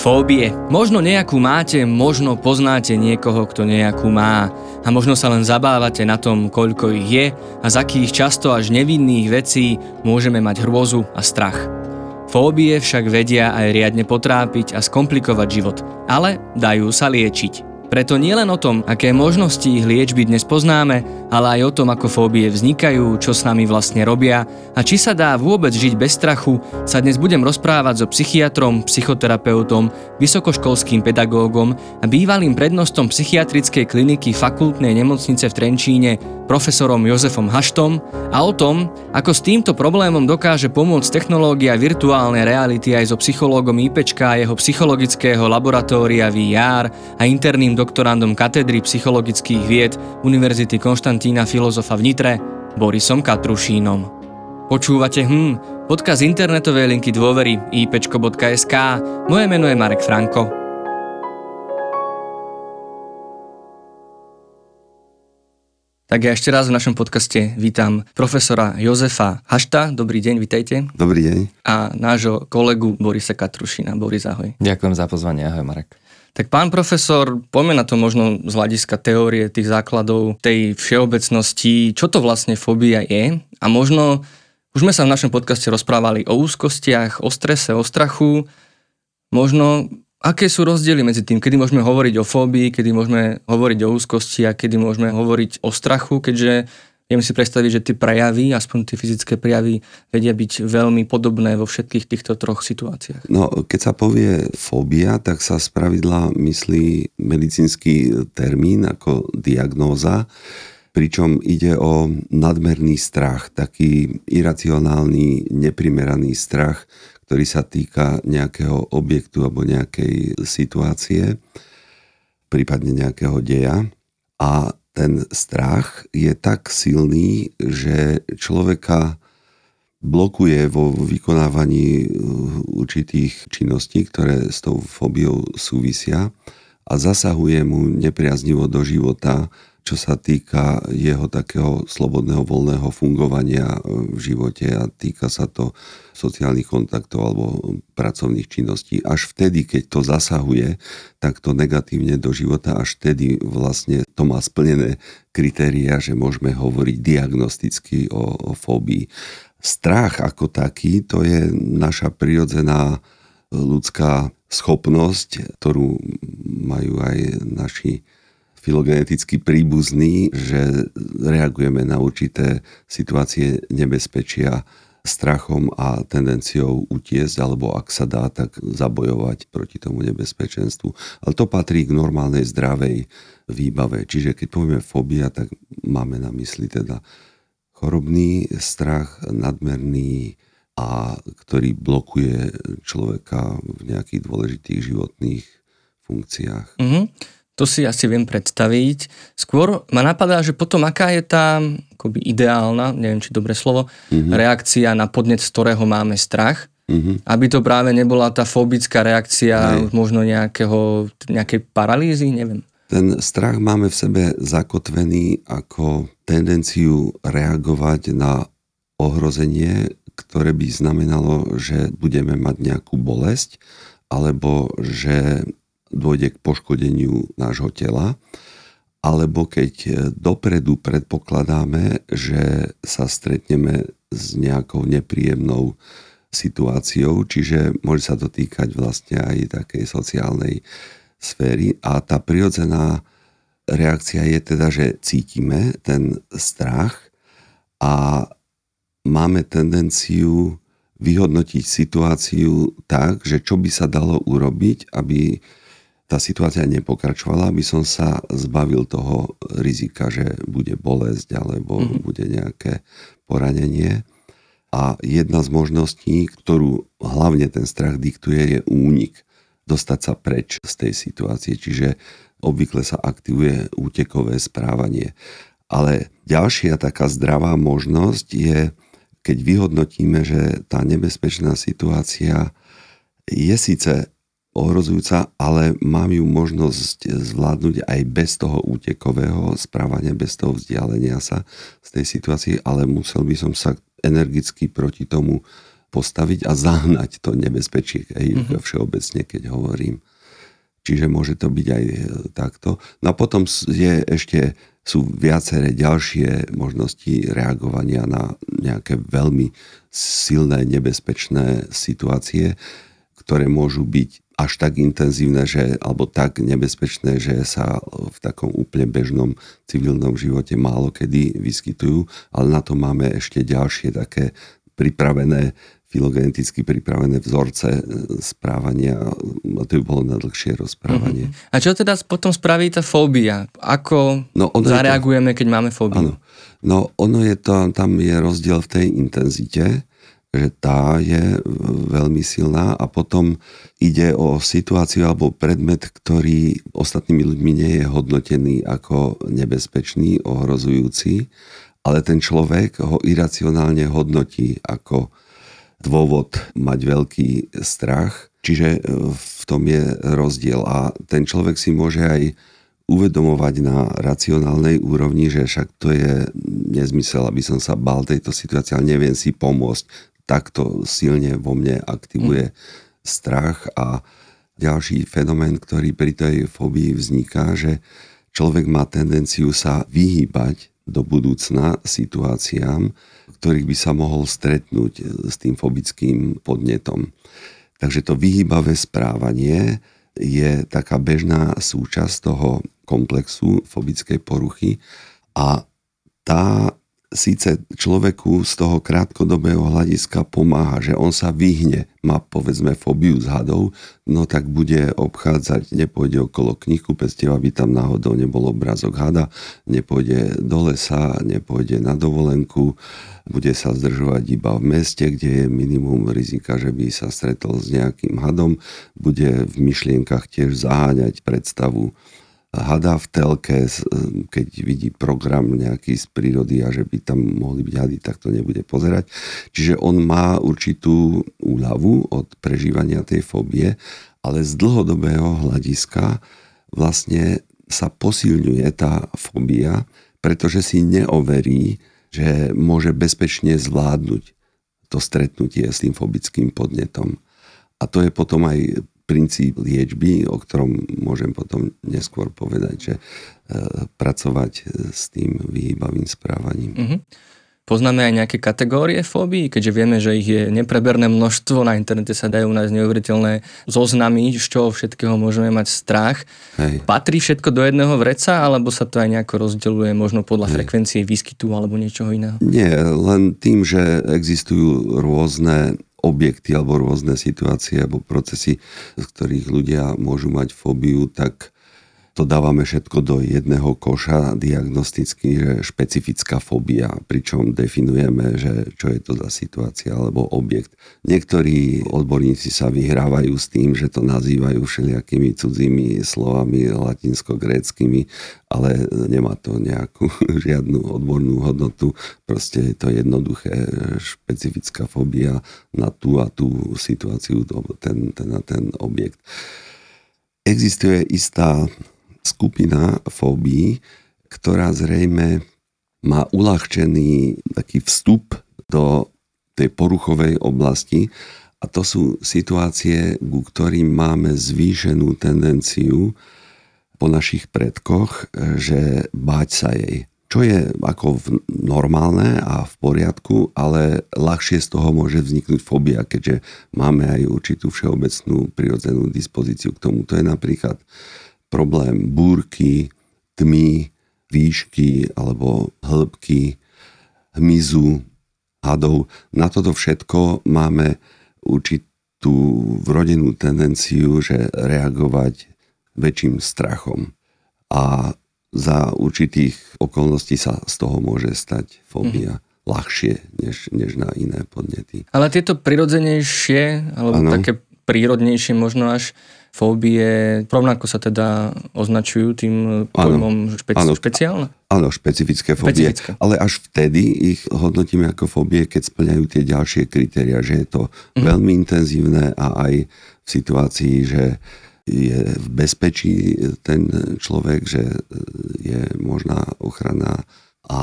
Fóbie. Možno nejakú máte, možno poznáte niekoho, kto nejakú má. A možno sa len zabávate na tom, koľko ich je a z akých často až nevinných vecí môžeme mať hrôzu a strach. Fóbie však vedia aj riadne potrápiť a skomplikovať život, ale dajú sa liečiť. Preto nielen o tom, aké možnosti ich liečby dnes poznáme, ale aj o tom, ako fóbie vznikajú, čo s nami vlastne robia a či sa dá vôbec žiť bez strachu, sa dnes budem rozprávať so psychiatrom, psychoterapeutom, vysokoškolským pedagógom a bývalým prednostom psychiatrickej kliniky fakultnej nemocnice v Trenčíne, profesorom Jozefom Haštom a o tom, ako s týmto problémom dokáže pomôcť technológia virtuálnej reality aj so psychológom IPčka a jeho psychologického laboratória VR a interným doktorandom katedry psychologických vied Univerzity Konštantína Filozofa v Nitre, Borisom Katrušínom. Počúvate hm, podcast internetovej linky dôvery ipčko.sk. Moje meno je Marek Franko. Tak ja ešte raz v našom podcaste vítam profesora Jozefa Hašta. Dobrý deň, vitajte. Dobrý deň. A nášho kolegu Borisa Katrušina. Boris, ahoj. Ďakujem za pozvanie, ahoj Marek. Tak pán profesor, poďme na to možno z hľadiska teórie tých základov, tej všeobecnosti, čo to vlastne fóbia je a možno už sme sa v našom podcaste rozprávali o úzkostiach, o strese, o strachu. Možno aké sú rozdiely medzi tým, kedy môžeme hovoriť o fóbii, kedy môžeme hovoriť o úzkosti a kedy môžeme hovoriť o strachu, keďže Viem si predstaviť, že tie prejavy, aspoň tie fyzické prejavy, vedia byť veľmi podobné vo všetkých týchto troch situáciách. No, keď sa povie fóbia, tak sa spravidla myslí medicínsky termín ako diagnóza, pričom ide o nadmerný strach, taký iracionálny, neprimeraný strach, ktorý sa týka nejakého objektu alebo nejakej situácie, prípadne nejakého deja. A ten strach je tak silný, že človeka blokuje vo vykonávaní uh, určitých činností, ktoré s tou fóbiou súvisia a zasahuje mu nepriaznivo do života čo sa týka jeho takého slobodného, voľného fungovania v živote a týka sa to sociálnych kontaktov alebo pracovných činností. Až vtedy, keď to zasahuje takto negatívne do života, až vtedy vlastne to má splnené kritéria, že môžeme hovoriť diagnosticky o, o fóbii. Strach ako taký, to je naša prirodzená ľudská schopnosť, ktorú majú aj naši filogeneticky príbuzný, že reagujeme na určité situácie nebezpečia strachom a tendenciou utiesť, alebo ak sa dá, tak zabojovať proti tomu nebezpečenstvu. Ale to patrí k normálnej zdravej výbave. Čiže keď povieme fóbia, tak máme na mysli teda chorobný strach, nadmerný a ktorý blokuje človeka v nejakých dôležitých životných funkciách. Mm-hmm. To si asi viem predstaviť. Skôr ma napadá, že potom aká je tá akoby ideálna, neviem či dobre slovo, mm-hmm. reakcia na podnet, z ktorého máme strach. Mm-hmm. Aby to práve nebola tá fobická reakcia Aj. možno nejakého, nejakej paralýzy, neviem. Ten strach máme v sebe zakotvený ako tendenciu reagovať na ohrozenie, ktoré by znamenalo, že budeme mať nejakú bolesť, alebo že dôjde k poškodeniu nášho tela, alebo keď e, dopredu predpokladáme, že sa stretneme s nejakou nepríjemnou situáciou, čiže môže sa to týkať vlastne aj takej sociálnej sféry. A tá prirodzená reakcia je teda, že cítime ten strach a máme tendenciu vyhodnotiť situáciu tak, že čo by sa dalo urobiť, aby tá situácia nepokračovala, aby som sa zbavil toho rizika, že bude bolesť alebo mm-hmm. bude nejaké poranenie. A jedna z možností, ktorú hlavne ten strach diktuje, je únik. Dostať sa preč z tej situácie. Čiže obvykle sa aktivuje útekové správanie. Ale ďalšia taká zdravá možnosť je, keď vyhodnotíme, že tá nebezpečná situácia je síce ohrozujúca, ale mám ju možnosť zvládnuť aj bez toho útekového správania, bez toho vzdialenia sa z tej situácie, ale musel by som sa energicky proti tomu postaviť a zahnať to nebezpečie, aj mm-hmm. všeobecne, keď hovorím. Čiže môže to byť aj e, takto. No a potom je ešte, sú viaceré ďalšie možnosti reagovania na nejaké veľmi silné, nebezpečné situácie, ktoré môžu byť až tak intenzívne, že, alebo tak nebezpečné, že sa v takom úplne bežnom civilnom živote málo kedy vyskytujú, ale na to máme ešte ďalšie také pripravené filogeneticky pripravené vzorce e, správania, a to by bolo na dlhšie rozprávanie. Uh-huh. A čo teda potom spraví tá fóbia? Ako no, zareagujeme, to, keď máme fóbiu? Áno. No ono je to, tam je rozdiel v tej intenzite, že tá je veľmi silná a potom ide o situáciu alebo predmet, ktorý ostatnými ľuďmi nie je hodnotený ako nebezpečný, ohrozujúci, ale ten človek ho iracionálne hodnotí ako dôvod mať veľký strach. Čiže e, v tom je rozdiel a ten človek si môže aj uvedomovať na racionálnej úrovni, že však to je nezmysel, aby som sa bal tejto situácie, ale neviem si pomôcť. Takto silne vo mne aktivuje mm. strach a ďalší fenomén, ktorý pri tej fóbii vzniká, že človek má tendenciu sa vyhýbať do budúcna situáciám, ktorých by sa mohol stretnúť s tým fobickým podnetom. Takže to vyhýbavé správanie je taká bežná súčasť toho komplexu fobickej poruchy a tá síce človeku z toho krátkodobého hľadiska pomáha, že on sa vyhne, má povedzme fóbiu z hadov, no tak bude obchádzať, nepôjde okolo knihkupectiev, aby tam náhodou nebol obrazok hada, nepôjde do lesa, nepôjde na dovolenku, bude sa zdržovať iba v meste, kde je minimum rizika, že by sa stretol s nejakým hadom, bude v myšlienkach tiež zaháňať predstavu hada v telke, keď vidí program nejaký z prírody a že by tam mohli byť hady, tak to nebude pozerať. Čiže on má určitú úľavu od prežívania tej fóbie, ale z dlhodobého hľadiska vlastne sa posilňuje tá fóbia, pretože si neoverí, že môže bezpečne zvládnuť to stretnutie s tým fobickým podnetom. A to je potom aj princíp liečby, o ktorom môžem potom neskôr povedať, že e, pracovať s tým vyhýbavým správaním. Mm-hmm. Poznáme aj nejaké kategórie fóbií, keďže vieme, že ich je nepreberné množstvo, na internete sa dajú nájsť neuveriteľné zoznamy, z čoho všetkého môžeme mať strach. Hej. Patrí všetko do jedného vreca, alebo sa to aj nejako rozdeľuje možno podľa Hej. frekvencie výskytu alebo niečoho iného? Nie, len tým, že existujú rôzne objekty alebo rôzne situácie alebo procesy, z ktorých ľudia môžu mať fóbiu, tak to dávame všetko do jedného koša diagnosticky, že špecifická fóbia, pričom definujeme, že čo je to za situácia alebo objekt. Niektorí odborníci sa vyhrávajú s tým, že to nazývajú všelijakými cudzími slovami latinsko-gréckými, ale nemá to nejakú žiadnu odbornú hodnotu. Proste je to jednoduché špecifická fóbia na tú a tú situáciu, ten, ten a ten objekt. Existuje istá skupina fóbií, ktorá zrejme má uľahčený taký vstup do tej poruchovej oblasti a to sú situácie, ku ktorým máme zvýšenú tendenciu po našich predkoch, že báť sa jej. Čo je ako normálne a v poriadku, ale ľahšie z toho môže vzniknúť fóbia, keďže máme aj určitú všeobecnú prirodzenú dispozíciu k tomu. To je napríklad problém búrky, tmy, výšky alebo hĺbky, hmyzu, hadov. Na toto všetko máme určitú vrodenú tendenciu, že reagovať väčším strachom. A za určitých okolností sa z toho môže stať fóbia. Mm-hmm ľahšie, než, než na iné podnety. Ale tieto prirodzenejšie, alebo ano. také prírodnejšie možno až fóbie rovnako sa teda označujú tým pojmom špeci- áno, špeciálne? Áno, špecifické fóbie. Špecifické. Ale až vtedy ich hodnotíme ako fóbie, keď splňajú tie ďalšie kritéria, že je to mm. veľmi intenzívne a aj v situácii, že je v bezpečí ten človek, že je možná ochrana a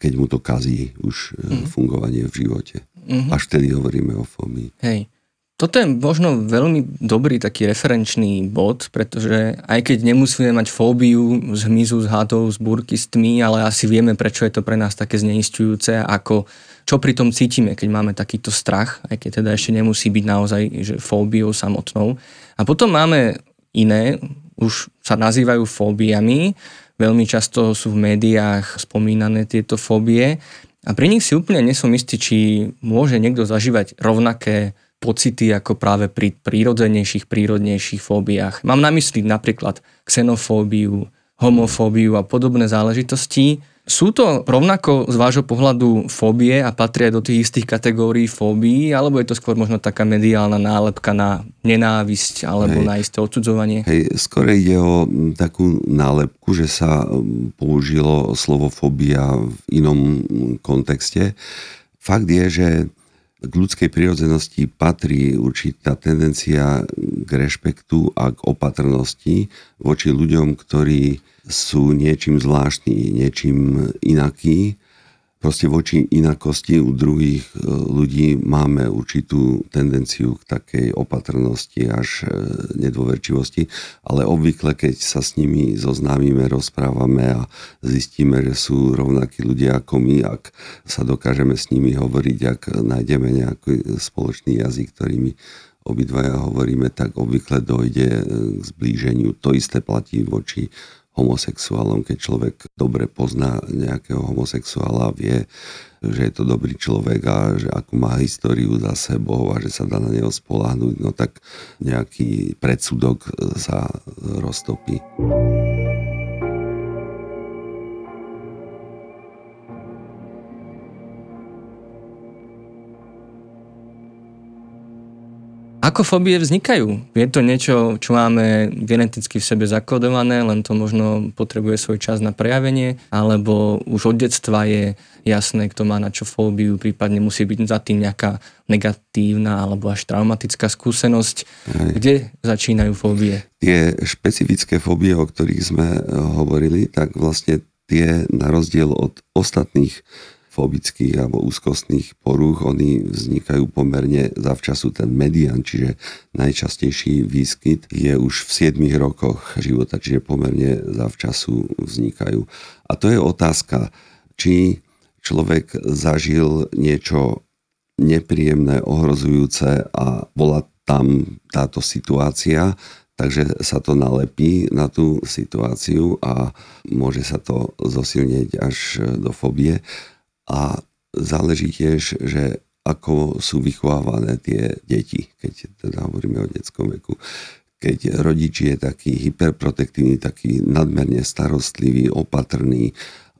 keď mu to kazí už mm. fungovanie v živote. Mm-hmm. Až vtedy hovoríme o fóbii. Hej. Toto je možno veľmi dobrý taký referenčný bod, pretože aj keď nemusíme mať fóbiu z hmyzu, z hadov, z burky, z tmy, ale asi vieme, prečo je to pre nás také zneistujúce, ako čo pri tom cítime, keď máme takýto strach, aj keď teda ešte nemusí byť naozaj že fóbiou samotnou. A potom máme iné, už sa nazývajú fóbiami, veľmi často sú v médiách spomínané tieto fóbie a pri nich si úplne nesom istý, či môže niekto zažívať rovnaké pocity ako práve pri prírodzenejších, prírodnejších fóbiách. Mám na mysli napríklad xenofóbiu, homofóbiu a podobné záležitosti. Sú to rovnako z vášho pohľadu fóbie a patria do tých istých kategórií fóbií, alebo je to skôr možno taká mediálna nálepka na nenávisť alebo Hej. na isté odsudzovanie? Hej, skôr ide o takú nálepku, že sa použilo slovo fóbia v inom kontexte. Fakt je, že k ľudskej prirodzenosti patrí určitá tendencia k rešpektu a k opatrnosti voči ľuďom, ktorí sú niečím zvláštni, niečím inakí proste voči inakosti u druhých e, ľudí máme určitú tendenciu k takej opatrnosti až e, nedôverčivosti, ale obvykle, keď sa s nimi zoznámime, rozprávame a zistíme, že sú rovnakí ľudia ako my, ak sa dokážeme s nimi hovoriť, ak nájdeme nejaký spoločný jazyk, ktorými obidvaja hovoríme, tak obvykle dojde e, k zblíženiu. To isté platí voči homosexuálom, keď človek dobre pozná nejakého homosexuála, vie, že je to dobrý človek a že akú má históriu za sebou a že sa dá na neho spolahnuť, no tak nejaký predsudok sa roztopí. Ako fóbie vznikajú? Je to niečo, čo máme geneticky v sebe zakodované, len to možno potrebuje svoj čas na prejavenie, alebo už od detstva je jasné, kto má na čo fóbiu, prípadne musí byť za tým nejaká negatívna alebo až traumatická skúsenosť. Aj. Kde začínajú fóbie? Tie špecifické fóbie, o ktorých sme hovorili, tak vlastne tie na rozdiel od ostatných fobických alebo úzkostných porúch, oni vznikajú pomerne zavčasu ten median, čiže najčastejší výskyt je už v 7 rokoch života, čiže pomerne zavčasu vznikajú. A to je otázka, či človek zažil niečo nepríjemné, ohrozujúce a bola tam táto situácia, takže sa to nalepí na tú situáciu a môže sa to zosilnieť až do fobie. A záleží tiež, že ako sú vychovávané tie deti, keď teda hovoríme o detskom veku. Keď rodič je taký hyperprotektívny, taký nadmerne starostlivý, opatrný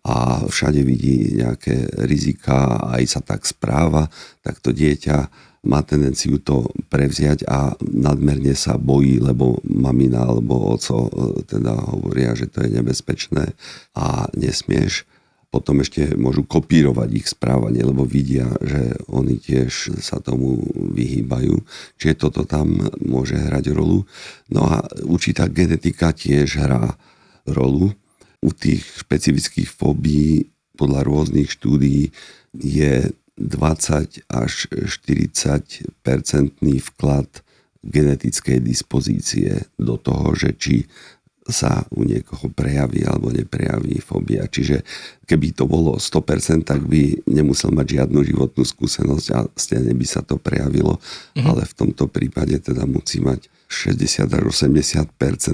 a všade vidí nejaké rizika a aj sa tak správa, tak to dieťa má tendenciu to prevziať a nadmerne sa bojí, lebo mamina alebo oco e, teda hovoria, že to je nebezpečné a nesmieš potom ešte môžu kopírovať ich správanie, lebo vidia, že oni tiež sa tomu vyhýbajú. Čiže toto tam môže hrať rolu. No a určitá genetika tiež hrá rolu. U tých špecifických fóbií podľa rôznych štúdií je 20 až 40 percentný vklad genetickej dispozície do toho, že či sa u niekoho prejaví alebo neprejaví fóbia. Čiže keby to bolo 100%, tak by nemusel mať žiadnu životnú skúsenosť a stejne by sa to prejavilo, mm-hmm. ale v tomto prípade teda musí mať 60 až 80%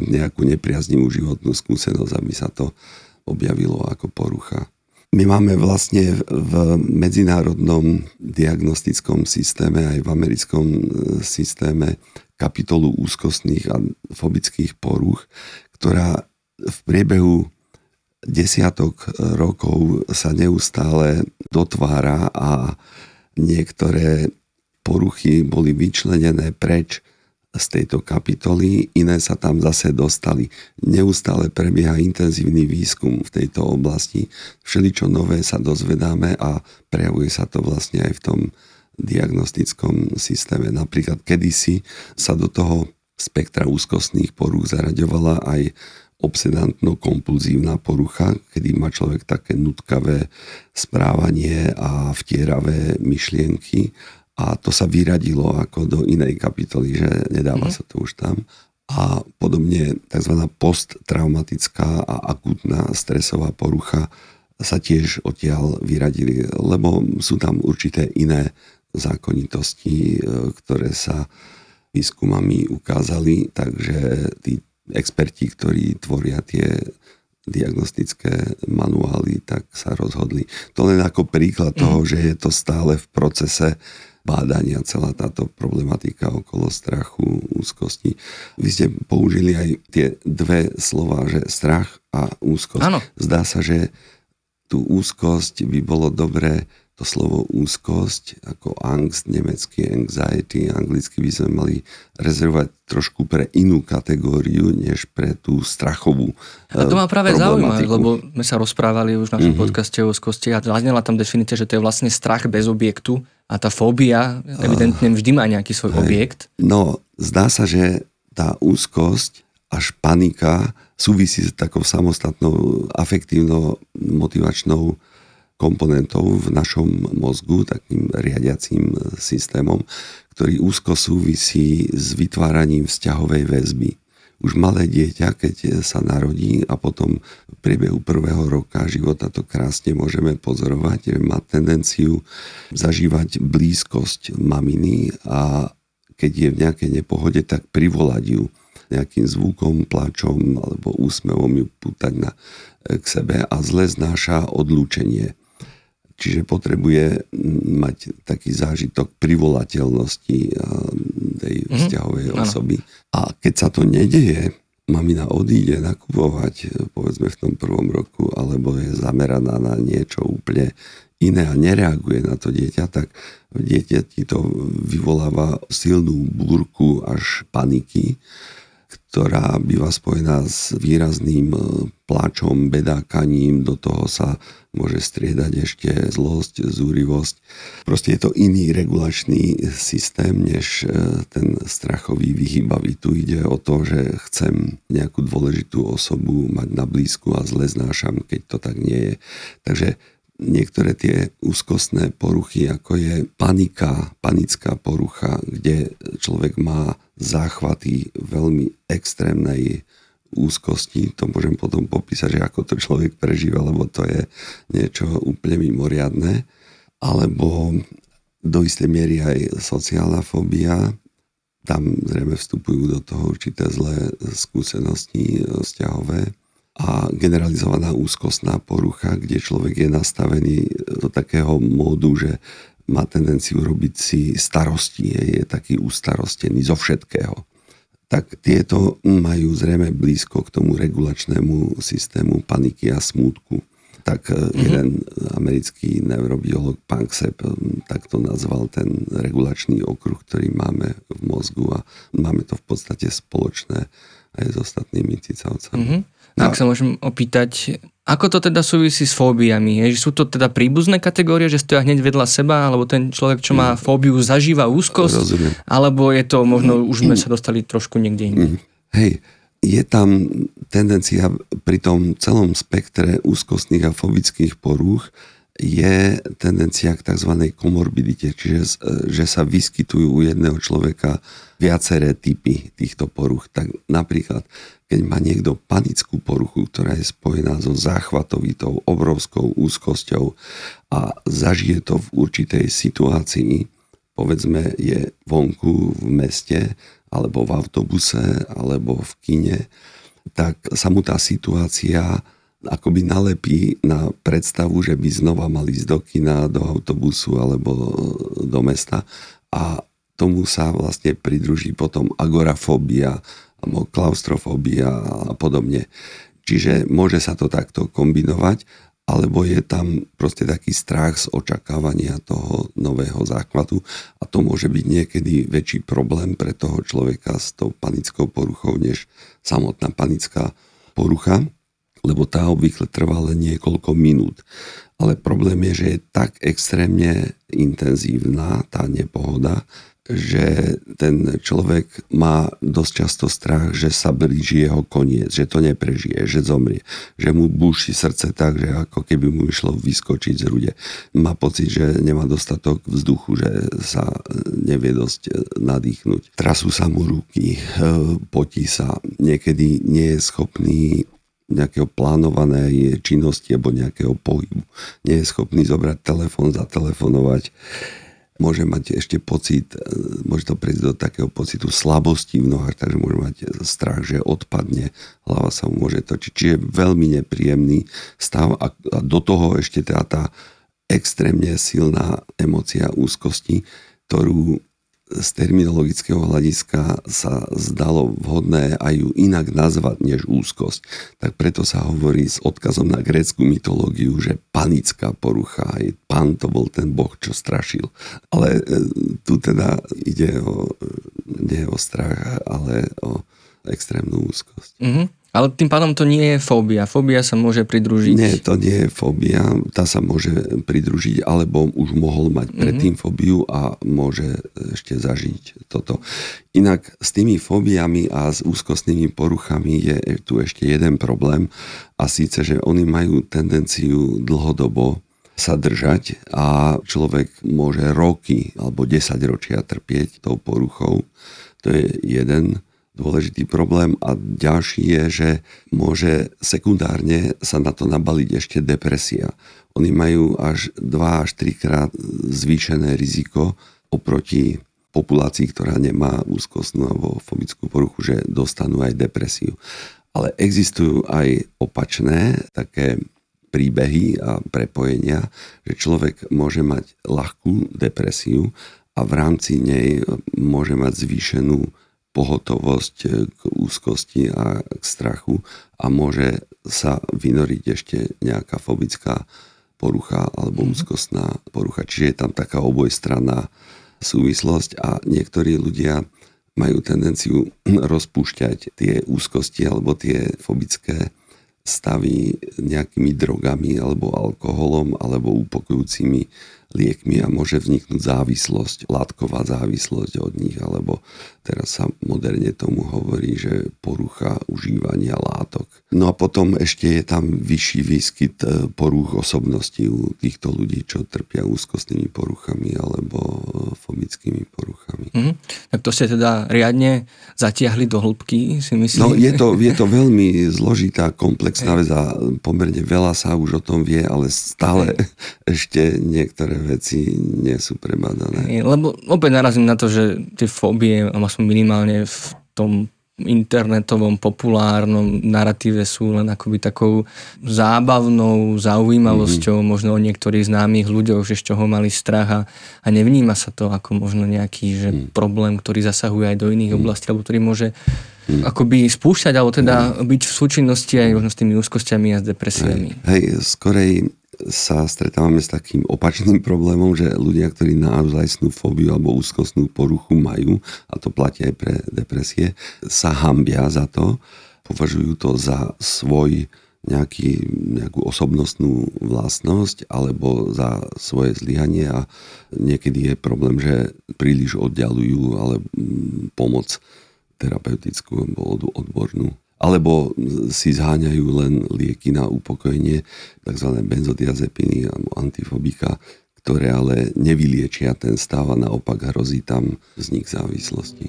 nejakú nepriaznivú životnú skúsenosť, aby sa to objavilo ako porucha. My máme vlastne v medzinárodnom diagnostickom systéme aj v americkom e, systéme kapitolu úzkostných a fobických poruch, ktorá v priebehu desiatok rokov sa neustále dotvára a niektoré poruchy boli vyčlenené preč z tejto kapitoly, iné sa tam zase dostali. Neustále prebieha intenzívny výskum v tejto oblasti. Všeličo nové sa dozvedáme a prejavuje sa to vlastne aj v tom diagnostickom systéme. Napríklad kedysi sa do toho spektra úzkostných porúch zaraďovala aj obsedantno-kompulzívna porucha, kedy má človek také nutkavé správanie a vtieravé myšlienky a to sa vyradilo ako do inej kapitoly, že nedáva mm. sa to už tam. A podobne tzv. posttraumatická a akutná stresová porucha sa tiež odtiaľ vyradili, lebo sú tam určité iné zákonitosti, e, ktoré sa výskumami ukázali, takže tí experti, ktorí tvoria tie diagnostické manuály, tak sa rozhodli. To len ako príklad toho, mm. že je to stále v procese bádania celá táto problematika okolo strachu, úzkosti. Vy ste použili aj tie dve slova, že strach a úzkosť. Áno. Zdá sa, že tú úzkosť by bolo dobré to slovo úzkosť, ako angst, nemecký anxiety, anglicky by sme mali rezervovať trošku pre inú kategóriu, než pre tú strachovú A to ma práve zaujíma, lebo sme sa rozprávali už v našom mm-hmm. podcaste o úzkosti a zaznela tam definícia, že to je vlastne strach bez objektu a tá fóbia evidentne vždy má nejaký svoj Hej. objekt. No, zdá sa, že tá úzkosť až panika súvisí s takou samostatnou afektívno-motivačnou komponentov v našom mozgu, takým riadiacím systémom, ktorý úzko súvisí s vytváraním vzťahovej väzby. Už malé dieťa, keď sa narodí a potom v priebehu prvého roka života to krásne môžeme pozorovať, má tendenciu zažívať blízkosť maminy a keď je v nejakej nepohode, tak privolať ju nejakým zvukom, plačom alebo úsmevom ju pútať na, k sebe a zle znáša odlúčenie. Čiže potrebuje mať taký zážitok privolateľnosti tej mm-hmm. vzťahovej osoby. A keď sa to nedeje, mamina odíde nakupovať, povedzme v tom prvom roku, alebo je zameraná na niečo úplne iné a nereaguje na to dieťa, tak v dieťati to vyvoláva silnú búrku až paniky ktorá býva spojená s výrazným e, pláčom, bedákaním, do toho sa môže striedať ešte zlosť, zúrivosť. Proste je to iný regulačný systém, než e, ten strachový vyhýbavý. Tu ide o to, že chcem nejakú dôležitú osobu mať na blízku a zle znášam, keď to tak nie je. Takže niektoré tie úzkostné poruchy, ako je panika, panická porucha, kde človek má záchvaty veľmi extrémnej úzkosti, to môžem potom popísať, že ako to človek prežíva, lebo to je niečo úplne mimoriadné, alebo do istej miery aj sociálna fóbia, tam zrejme vstupujú do toho určité zlé skúsenosti vzťahové a generalizovaná úzkostná porucha, kde človek je nastavený do takého módu, že má tendenciu robiť si starosti, je, je taký ustarostený zo všetkého. Tak tieto majú zrejme blízko k tomu regulačnému systému paniky a smútku. Tak mm-hmm. jeden americký neurobiolog Panksepp takto nazval ten regulačný okruh, ktorý máme v mozgu a máme to v podstate spoločné aj s ostatnými cicavcami. Mm-hmm. No. Ak sa môžem opýtať, ako to teda súvisí s fóbiami? Je, sú to teda príbuzné kategórie, že stoja hneď vedľa seba, alebo ten človek, čo má mm. fóbiu, zažíva úzkosť? Rozumiem. Alebo je to možno, už sme sa dostali trošku niekde inde? Mm. Hej, je tam tendencia pri tom celom spektre úzkostných a fobických porúch je tendencia k tzv. komorbidite, čiže že sa vyskytujú u jedného človeka viaceré typy týchto poruch. Tak napríklad, keď má niekto panickú poruchu, ktorá je spojená so záchvatovitou, obrovskou úzkosťou a zažije to v určitej situácii, povedzme je vonku v meste, alebo v autobuse, alebo v kine, tak sa mu tá situácia akoby nalepí na predstavu, že by znova mali ísť do kina, do autobusu alebo do mesta. A tomu sa vlastne pridruží potom agorafóbia alebo klaustrofóbia a podobne. Čiže môže sa to takto kombinovať, alebo je tam proste taký strach z očakávania toho nového základu. A to môže byť niekedy väčší problém pre toho človeka s tou panickou poruchou, než samotná panická porucha lebo tá obvykle trvá len niekoľko minút. Ale problém je, že je tak extrémne intenzívna tá nepohoda, že ten človek má dosť často strach, že sa blíži jeho koniec, že to neprežije, že zomrie, že mu búši srdce tak, že ako keby mu išlo vyskočiť z rude. Má pocit, že nemá dostatok vzduchu, že sa nevie dosť nadýchnuť. Trasú sa mu ruky, potí sa, niekedy nie je schopný nejakého plánovanej činnosti alebo nejakého pohybu. Nie je schopný zobrať telefón, zatelefonovať môže mať ešte pocit, e, môže to prejsť do takého pocitu slabosti v nohách, takže môže mať strach, že odpadne, hlava sa mu môže točiť. Čiže veľmi nepríjemný stav a, a do toho ešte teda tá extrémne silná emocia úzkosti, ktorú z terminologického hľadiska sa zdalo vhodné aj ju inak nazvať než úzkosť. Tak preto sa hovorí s odkazom na grécku mytológiu, že panická porucha, aj pán to bol ten boh, čo strašil. Ale e, tu teda ide o, nie o strach, ale o extrémnu úzkosť. Mm-hmm. Ale tým pádom to nie je fóbia. Fóbia sa môže pridružiť. Nie, to nie je fóbia. Tá sa môže pridružiť, alebo už mohol mať mhm. predtým mm-hmm. fóbiu a môže ešte zažiť toto. Inak s tými fóbiami a s úzkostnými poruchami je tu ešte jeden problém a síce, že oni majú tendenciu dlhodobo sa držať a človek môže roky alebo 10 ročia trpieť tou poruchou. To je jeden dôležitý problém a ďalší je, že môže sekundárne sa na to nabaliť ešte depresia. Oni majú až 2 až 3 krát zvýšené riziko oproti populácii, ktorá nemá úzkostnú alebo fobickú poruchu, že dostanú aj depresiu. Ale existujú aj opačné také príbehy a prepojenia, že človek môže mať ľahkú depresiu a v rámci nej môže mať zvýšenú pohotovosť eh, k úzkosti a k strachu a môže sa vynoriť ešte nejaká fobická porucha alebo mhm. úzkostná porucha. Čiže je tam taká obojstranná súvislosť a niektorí ľudia majú tendenciu rozpúšťať tie úzkosti alebo tie fobické stavy nejakými drogami alebo alkoholom alebo upokojúcimi liekmi a môže vzniknúť závislosť, látková závislosť od nich, alebo teraz sa moderne tomu hovorí, že porucha užívania látok. No a potom ešte je tam vyšší výskyt e, porúch osobnosti u týchto ľudí, čo trpia úzkostnými poruchami alebo e, fobickými poruchami. Mm, tak to ste teda riadne zatiahli do hĺbky, si myslím. No je to, je to veľmi zložitá, komplexná vec a pomerne veľa sa už o tom vie, ale stále ešte niektoré veci nie sú prebádané. Lebo opäť narazím na to, že tie fóbie, aspoň minimálne v tom internetovom populárnom narratíve sú len akoby takou zábavnou zaujímavosťou mm-hmm. možno o niektorých známych ľuďoch, že z čoho mali strach a, a nevníma sa to ako možno nejaký že mm. problém, ktorý zasahuje aj do iných mm. oblastí, alebo ktorý môže mm. akoby spúšťať, alebo teda mm. byť v súčinnosti aj možno s tými úzkosťami a s depresiami. Hej, hej skorej sa stretávame s takým opačným problémom, že ľudia, ktorí naozaj fóbiu alebo úzkostnú poruchu majú, a to platí aj pre depresie, sa hambia za to, považujú to za svoj nejaký, nejakú osobnostnú vlastnosť alebo za svoje zlyhanie a niekedy je problém, že príliš oddialujú ale mm, pomoc terapeutickú alebo odbornú alebo si zháňajú len lieky na upokojenie, tzv. benzodiazepiny alebo antifobika, ktoré ale nevyliečia ten stav a naopak hrozí tam vznik závislosti.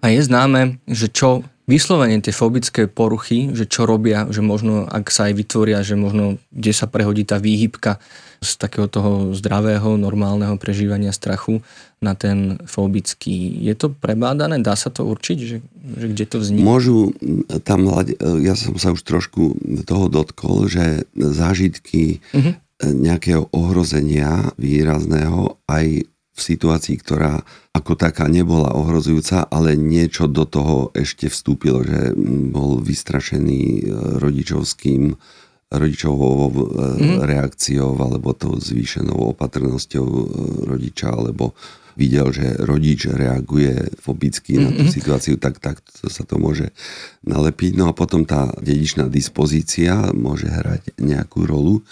A je známe, že čo vyslovene tie fobické poruchy, že čo robia, že možno, ak sa aj vytvoria, že možno, kde sa prehodí tá výhybka z takého toho zdravého, normálneho prežívania strachu na ten fobický. Je to prebádané? Dá sa to určiť, že, že kde to vzniká? Môžu tam, ja som sa už trošku toho dotkol, že zážitky uh-huh. nejakého ohrozenia výrazného aj v situácii, ktorá ako taká nebola ohrozujúca, ale niečo do toho ešte vstúpilo, že bol vystrašený e, rodičovským rodičovou mm. reakciou alebo tou zvýšenou opatrnosťou rodiča, alebo videl, že rodič reaguje fobicky mm-hmm. na tú mhm. situáciu, tak, tak to sa to môže nalepiť. No a potom tá dedičná dispozícia môže hrať nejakú rolu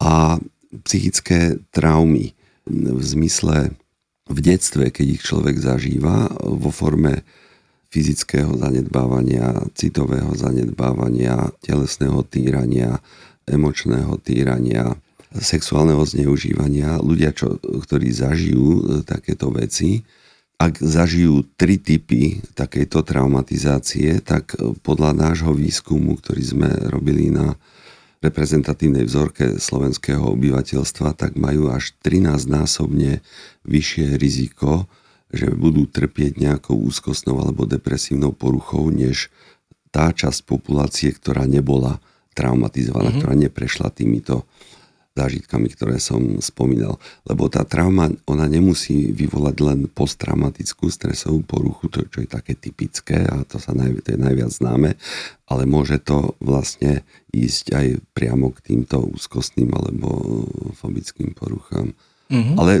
a psychické traumy v zmysle v detstve, keď ich človek zažíva vo forme fyzického zanedbávania, citového zanedbávania, telesného týrania, emočného týrania, sexuálneho zneužívania, ľudia, čo, ktorí zažijú e, takéto veci, ak zažijú tri typy takejto traumatizácie, tak e, podľa nášho výskumu, ktorý sme robili na reprezentatívnej vzorke slovenského obyvateľstva, tak majú až 13-násobne vyššie riziko, že budú trpieť nejakou úzkostnou alebo depresívnou poruchou, než tá časť populácie, ktorá nebola traumatizovaná, mm-hmm. ktorá neprešla týmito zážitkami, ktoré som spomínal. Lebo tá trauma, ona nemusí vyvolať len posttraumatickú stresovú poruchu, to čo je také typické a to, sa naj, to je najviac známe, ale môže to vlastne ísť aj priamo k týmto úzkostným alebo fobickým poruchám. Mm-hmm. Ale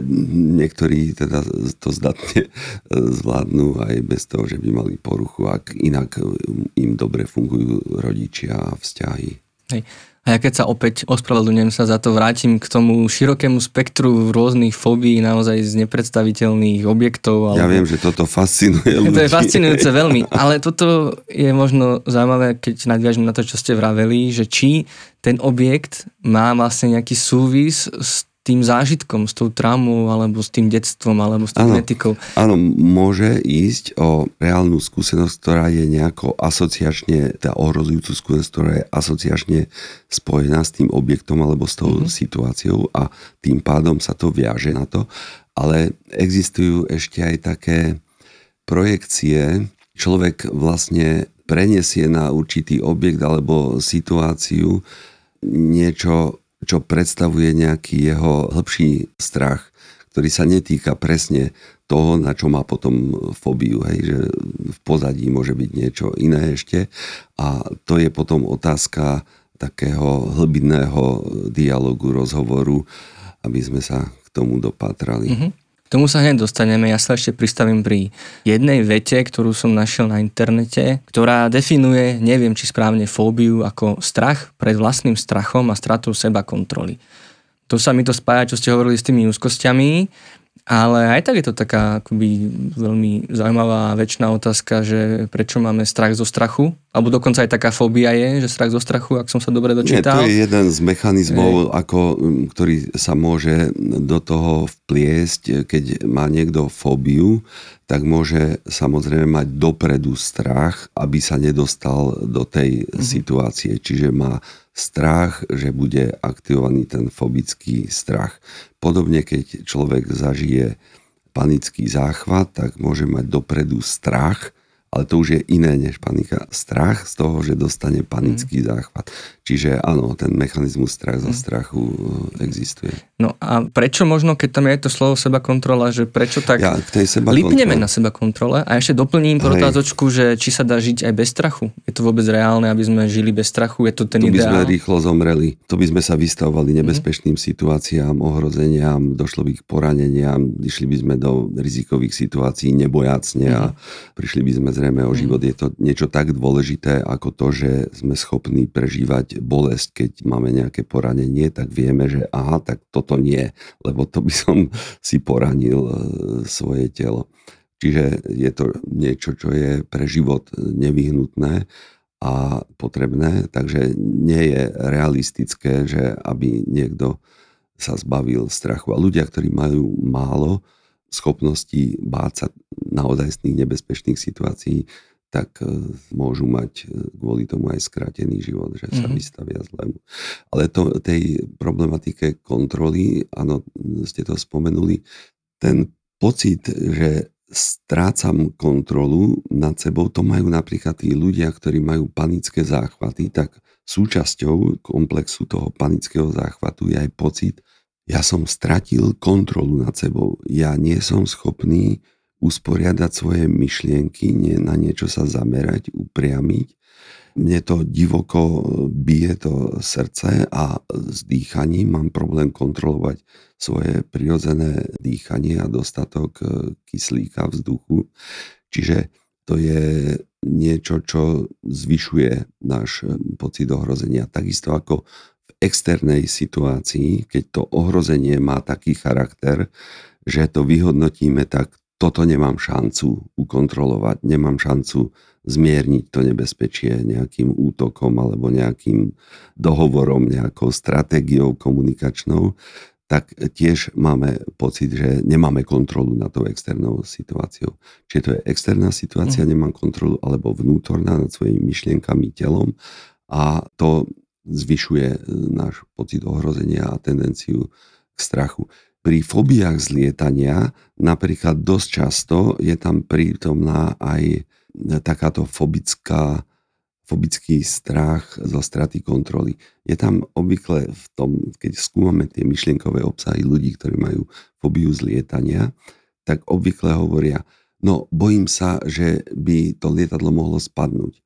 niektorí teda to zdatne zvládnu aj bez toho, že by mali poruchu, ak inak im dobre fungujú rodičia a vzťahy. Hej. A ja keď sa opäť ospravedlňujem sa za to, vrátim k tomu širokému spektru rôznych fóbií, naozaj z nepredstaviteľných objektov. Alebo... Ja viem, že toto fascinuje ľudí. To je fascinujúce veľmi, ale toto je možno zaujímavé, keď nadviažem na to, čo ste vraveli, že či ten objekt má vlastne nejaký súvis s tým zážitkom, s tou traumou, alebo s tým detstvom, alebo s tou genetikou. Áno, môže ísť o reálnu skúsenosť, ktorá je nejako asociačne, tá ohrozujúcu skúsenosť, ktorá je asociačne spojená s tým objektom alebo s tou mm-hmm. situáciou a tým pádom sa to viaže na to. Ale existujú ešte aj také projekcie, človek vlastne preniesie na určitý objekt alebo situáciu niečo čo predstavuje nejaký jeho hĺbší strach, ktorý sa netýka presne toho, na čo má potom fóbiu, hej, že v pozadí môže byť niečo iné ešte a to je potom otázka takého hlbinného dialogu, rozhovoru, aby sme sa k tomu dopatrali. Mm-hmm tomu sa hneď dostaneme. Ja sa ešte pristavím pri jednej vete, ktorú som našiel na internete, ktorá definuje, neviem či správne, fóbiu ako strach pred vlastným strachom a stratou seba kontroly. To sa mi to spája, čo ste hovorili s tými úzkosťami ale aj tak je to taká akoby veľmi zaujímavá väčšiná otázka, že prečo máme strach zo strachu, alebo dokonca aj taká fóbia je, že strach zo strachu, ak som sa dobre dočítal. Nie, to je jeden z mechanizmov, ako, ktorý sa môže do toho vpliesť, keď má niekto fóbiu, tak môže samozrejme mať dopredu strach, aby sa nedostal do tej mm-hmm. situácie. Čiže má strach, že bude aktivovaný ten fobický strach. Podobne, keď človek zažije panický záchvat, tak môže mať dopredu strach, ale to už je iné než panika. Strach z toho, že dostane panický mm. záchvat. Čiže áno, ten mechanizmus strach zo mm. strachu e, existuje. No a prečo možno, keď tam je to slovo seba kontrola, že prečo tak ja, tej seba lipneme na seba kontrole a ešte doplním otázočku, že či sa dá žiť aj bez strachu. Je to vôbec reálne, aby sme žili bez strachu? Je to ten to by sme rýchlo zomreli. To by sme sa vystavovali mhm. nebezpečným situáciám, ohrozeniam, došlo by k poraneniam, išli by sme do rizikových situácií nebojacne a mhm. prišli by sme zrejme o mhm. život. Je to niečo tak dôležité ako to, že sme schopní prežívať bolesť, keď máme nejaké poranenie, tak vieme, že aha, tak toto nie, lebo to by som si poranil e, svoje telo. Čiže je to niečo, čo je pre život nevyhnutné a potrebné, takže nie je realistické, že aby niekto sa zbavil strachu. A ľudia, ktorí majú málo schopnosti báť sa naozajstných nebezpečných situácií, tak e, môžu mať e, kvôli tomu aj skrátený život, že sa mm-hmm. vystavia zlému. Ale to, tej problematike kontroly, áno, ste to spomenuli, ten pocit, že strácam kontrolu nad sebou, to majú napríklad tí ľudia, ktorí majú panické záchvaty, tak súčasťou komplexu toho panického záchvatu je aj pocit, ja som stratil kontrolu nad sebou. Ja nie som schopný usporiadať svoje myšlienky, nie, na niečo sa zamerať, upriamiť. mne to divoko bije to srdce a s dýchaním mám problém kontrolovať svoje prirodzené dýchanie a dostatok e, kyslíka vzduchu. Čiže to je niečo, čo zvyšuje náš e, pocit ohrozenia. Takisto ako v externej situácii, keď to ohrozenie má taký charakter, že to vyhodnotíme tak, toto nemám šancu ukontrolovať, nemám šancu zmierniť to nebezpečie nejakým útokom alebo nejakým dohovorom, nejakou stratégiou komunikačnou, tak tiež máme pocit, že nemáme kontrolu nad tou externou situáciou. Čiže to je externá situácia, mm. nemám kontrolu, alebo vnútorná nad svojimi myšlienkami, telom a to zvyšuje náš pocit ohrozenia a tendenciu k strachu. Pri fobiách z lietania napríklad dosť často je tam prítomná aj takáto fobická, fobický strach zo straty kontroly. Je tam obvykle v tom, keď skúmame tie myšlienkové obsahy ľudí, ktorí majú fobiu z lietania, tak obvykle hovoria, no bojím sa, že by to lietadlo mohlo spadnúť.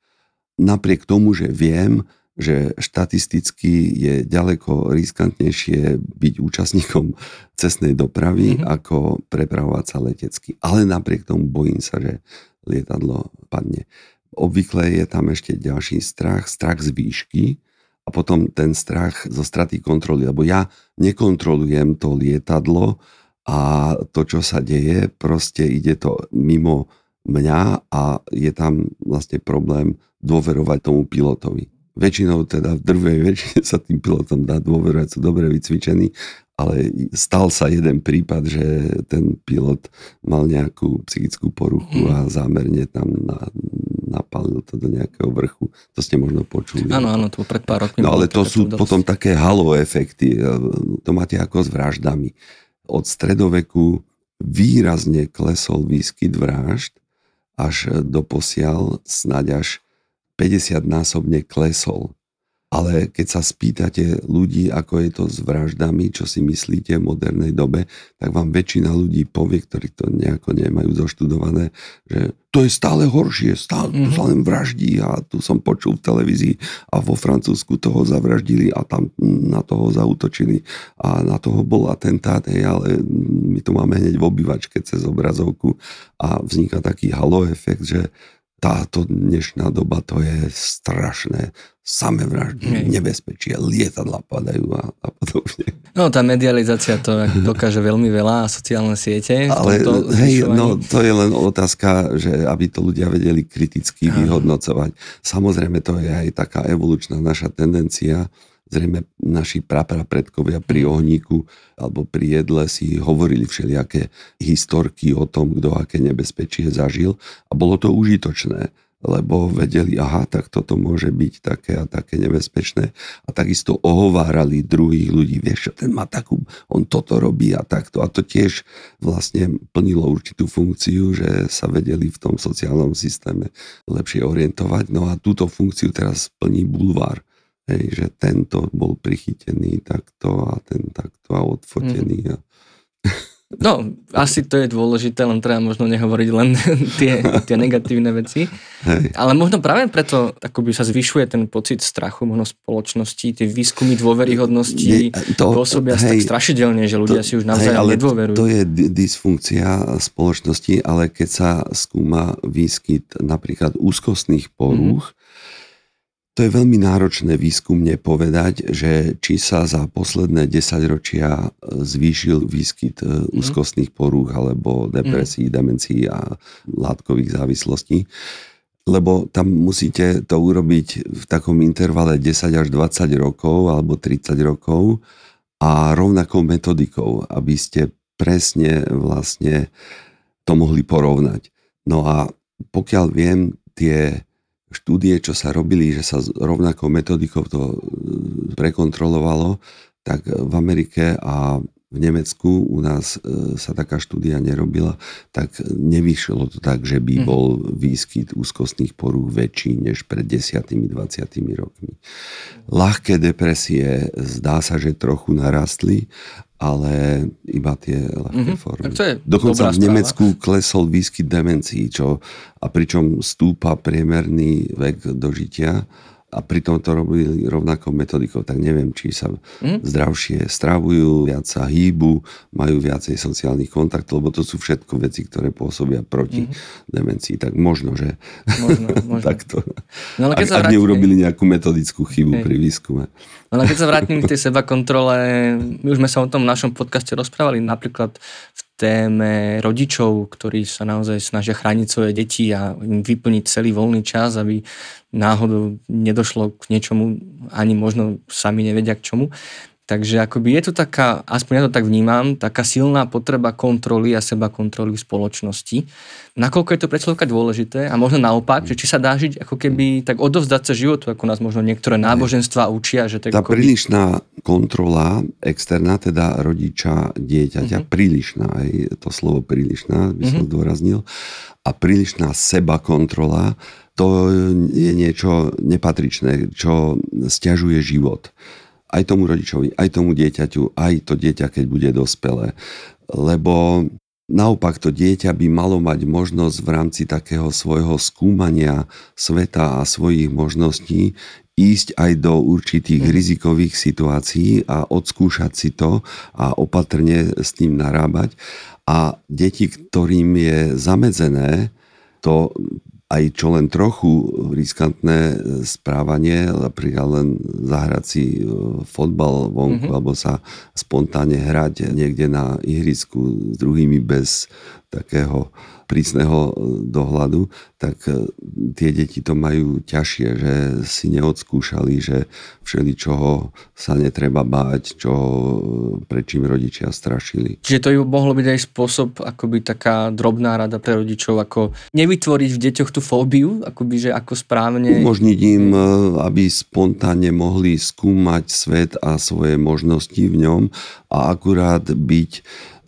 Napriek tomu, že viem, že štatisticky je ďaleko riskantnejšie byť účastníkom cestnej dopravy, mm-hmm. ako prepravovať sa letecky. Ale napriek tomu bojím sa, že lietadlo padne. Obvykle je tam ešte ďalší strach, strach z výšky a potom ten strach zo straty kontroly, lebo ja nekontrolujem to lietadlo a to, čo sa deje, proste ide to mimo mňa a je tam vlastne problém dôverovať tomu pilotovi. Väčšinou teda v drvej väčšine sa tým pilotom dá dôverovať, sú dobre vycvičení, ale stal sa jeden prípad, že ten pilot mal nejakú psychickú poruchu a zámerne tam na, napalil to do nejakého vrchu. To ste možno počuli. Áno, áno, to pred pár rokmi. No ale to sú dosť. potom také halo efekty. To máte ako s vraždami. Od stredoveku výrazne klesol výskyt vražd, až do posiaľ snáď až 50 násobne klesol ale keď sa spýtate ľudí, ako je to s vraždami, čo si myslíte v modernej dobe, tak vám väčšina ľudí povie, ktorí to nejako nemajú zoštudované, že to je stále horšie, stále mm-hmm. tu sa len vraždí a tu som počul v televízii a vo Francúzsku toho zavraždili a tam na toho zautočili a na toho bol atentát, hej, ale my to máme hneď v obývačke cez obrazovku a vzniká taký halo efekt, že táto dnešná doba to je strašné. Same vraždy, nebezpečie, lietadla padajú a, a podobne. No tá medializácia to dokáže veľmi veľa a sociálne siete. Ale hej, no to je len otázka, že aby to ľudia vedeli kriticky vyhodnocovať. Samozrejme to je aj taká evolučná naša tendencia, Zrejme naši predkovia pri ohníku alebo pri jedle si hovorili všelijaké historky o tom, kto aké nebezpečie zažil a bolo to užitočné lebo vedeli, aha, tak toto môže byť také a také nebezpečné. A takisto ohovárali druhých ľudí, vieš ten má takú, on toto robí a takto. A to tiež vlastne plnilo určitú funkciu, že sa vedeli v tom sociálnom systéme lepšie orientovať. No a túto funkciu teraz plní bulvár. Hej, že tento bol prichytený takto a ten takto a odfotený. Mm. A... No, asi to je dôležité, len treba možno nehovoriť len tie, tie negatívne veci. Hej. Ale možno práve preto akoby sa zvyšuje ten pocit strachu možno spoločnosti, tie výskumy dôveryhodnosti to, pôsobia tak strašidelne, že ľudia to, si už navzájom hej, nedôverujú. To je dysfunkcia spoločnosti, ale keď sa skúma výskyt napríklad úzkostných porúch, mm-hmm to je veľmi náročné výskumne povedať, že či sa za posledné 10 ročia e, zvýšil výskyt mm. úzkostných porúch alebo depresí, mm. demencií a látkových závislostí. Lebo tam musíte to urobiť v takom intervale 10 až 20 rokov alebo 30 rokov a rovnakou metodikou, aby ste presne vlastne to mohli porovnať. No a pokiaľ viem, tie štúdie, čo sa robili, že sa rovnakou metodikou to e, prekontrolovalo, tak v Amerike a v Nemecku u nás e, sa taká štúdia nerobila, tak nevyšlo to tak, že by mhm. bol výskyt úzkostných porúch väčší než pred 10-20 rokmi. Ľahké depresie zdá sa, že trochu narastli, ale iba tie ľahké mm-hmm. formy. Dokonca v správa. Nemecku klesol výskyt demencií, čo, a pričom stúpa priemerný vek dožitia a pritom to robili rovnakou metodikou, tak neviem, či sa mm. zdravšie stravujú, viac sa hýbu, majú viacej sociálnych kontaktov, lebo to sú všetko veci, ktoré pôsobia proti mm. demencii. Tak možno, že možno, možno. takto. No, ale keď ak, sa ak neurobili nejakú metodickú chybu Hej. pri výskume. No, ale keď sa vrátim k tej seba kontrole, my už sme sa o tom v našom podcaste rozprávali, napríklad v téme rodičov, ktorí sa naozaj snažia chrániť svoje deti a im vyplniť celý voľný čas, aby náhodou nedošlo k niečomu, ani možno sami nevedia k čomu. Takže akoby je tu taká, aspoň ja to tak vnímam, taká silná potreba kontroly a seba kontroly v spoločnosti. Nakoľko je to pre človeka dôležité a možno naopak, že či sa dá žiť ako keby tak odovzdať sa životu, ako nás možno niektoré náboženstva učia. Že tak Tá akoby... prílišná kontrola externá, teda rodiča, dieťaťa, uh-huh. prílišná, aj to slovo prílišná by som uh-huh. zdôraznil, a prílišná seba kontrola, to je niečo nepatričné, čo stiažuje život aj tomu rodičovi, aj tomu dieťaťu, aj to dieťa, keď bude dospelé. Lebo Naopak to dieťa by malo mať možnosť v rámci takého svojho skúmania sveta a svojich možností ísť aj do určitých mm. rizikových situácií a odskúšať si to a opatrne s tým narábať. A deti, ktorým je zamedzené to aj čo len trochu riskantné správanie, napríklad len zahrať si e, fotbal vonku mm-hmm. alebo sa spontánne hrať niekde na ihrisku s druhými bez takého prísneho e, dohľadu, tak e, tie deti to majú ťažšie, že si neodskúšali, že všeli čoho sa netreba báť, čo prečím rodičia strašili. Čiže to by mohlo byť aj spôsob, akoby taká drobná rada pre rodičov, ako nevytvoriť v deťoch tú fóbiu, akoby, že ako správne... Umožniť im, e, aby spontánne mohli skúmať svet a svoje možnosti v ňom a akurát byť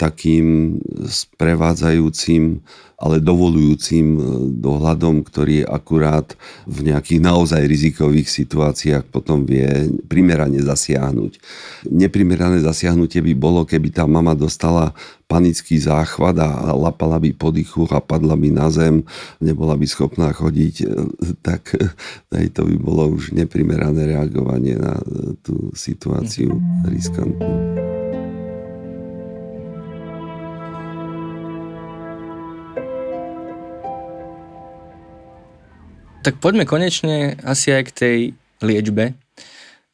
takým sprevádzajúcim ale dovolujúcim e, dohľadom, ktorý akurát v nejakých naozaj rizikových situáciách potom vie primerane zasiahnuť. Neprimerané zasiahnutie by bolo, keby tá mama dostala panický záchvat a lapala by po dychu a padla by na zem, nebola by schopná chodiť, e, tak aj to by bolo už neprimerané reagovanie na e, tú situáciu riskantnú. Tak poďme konečne asi aj k tej liečbe.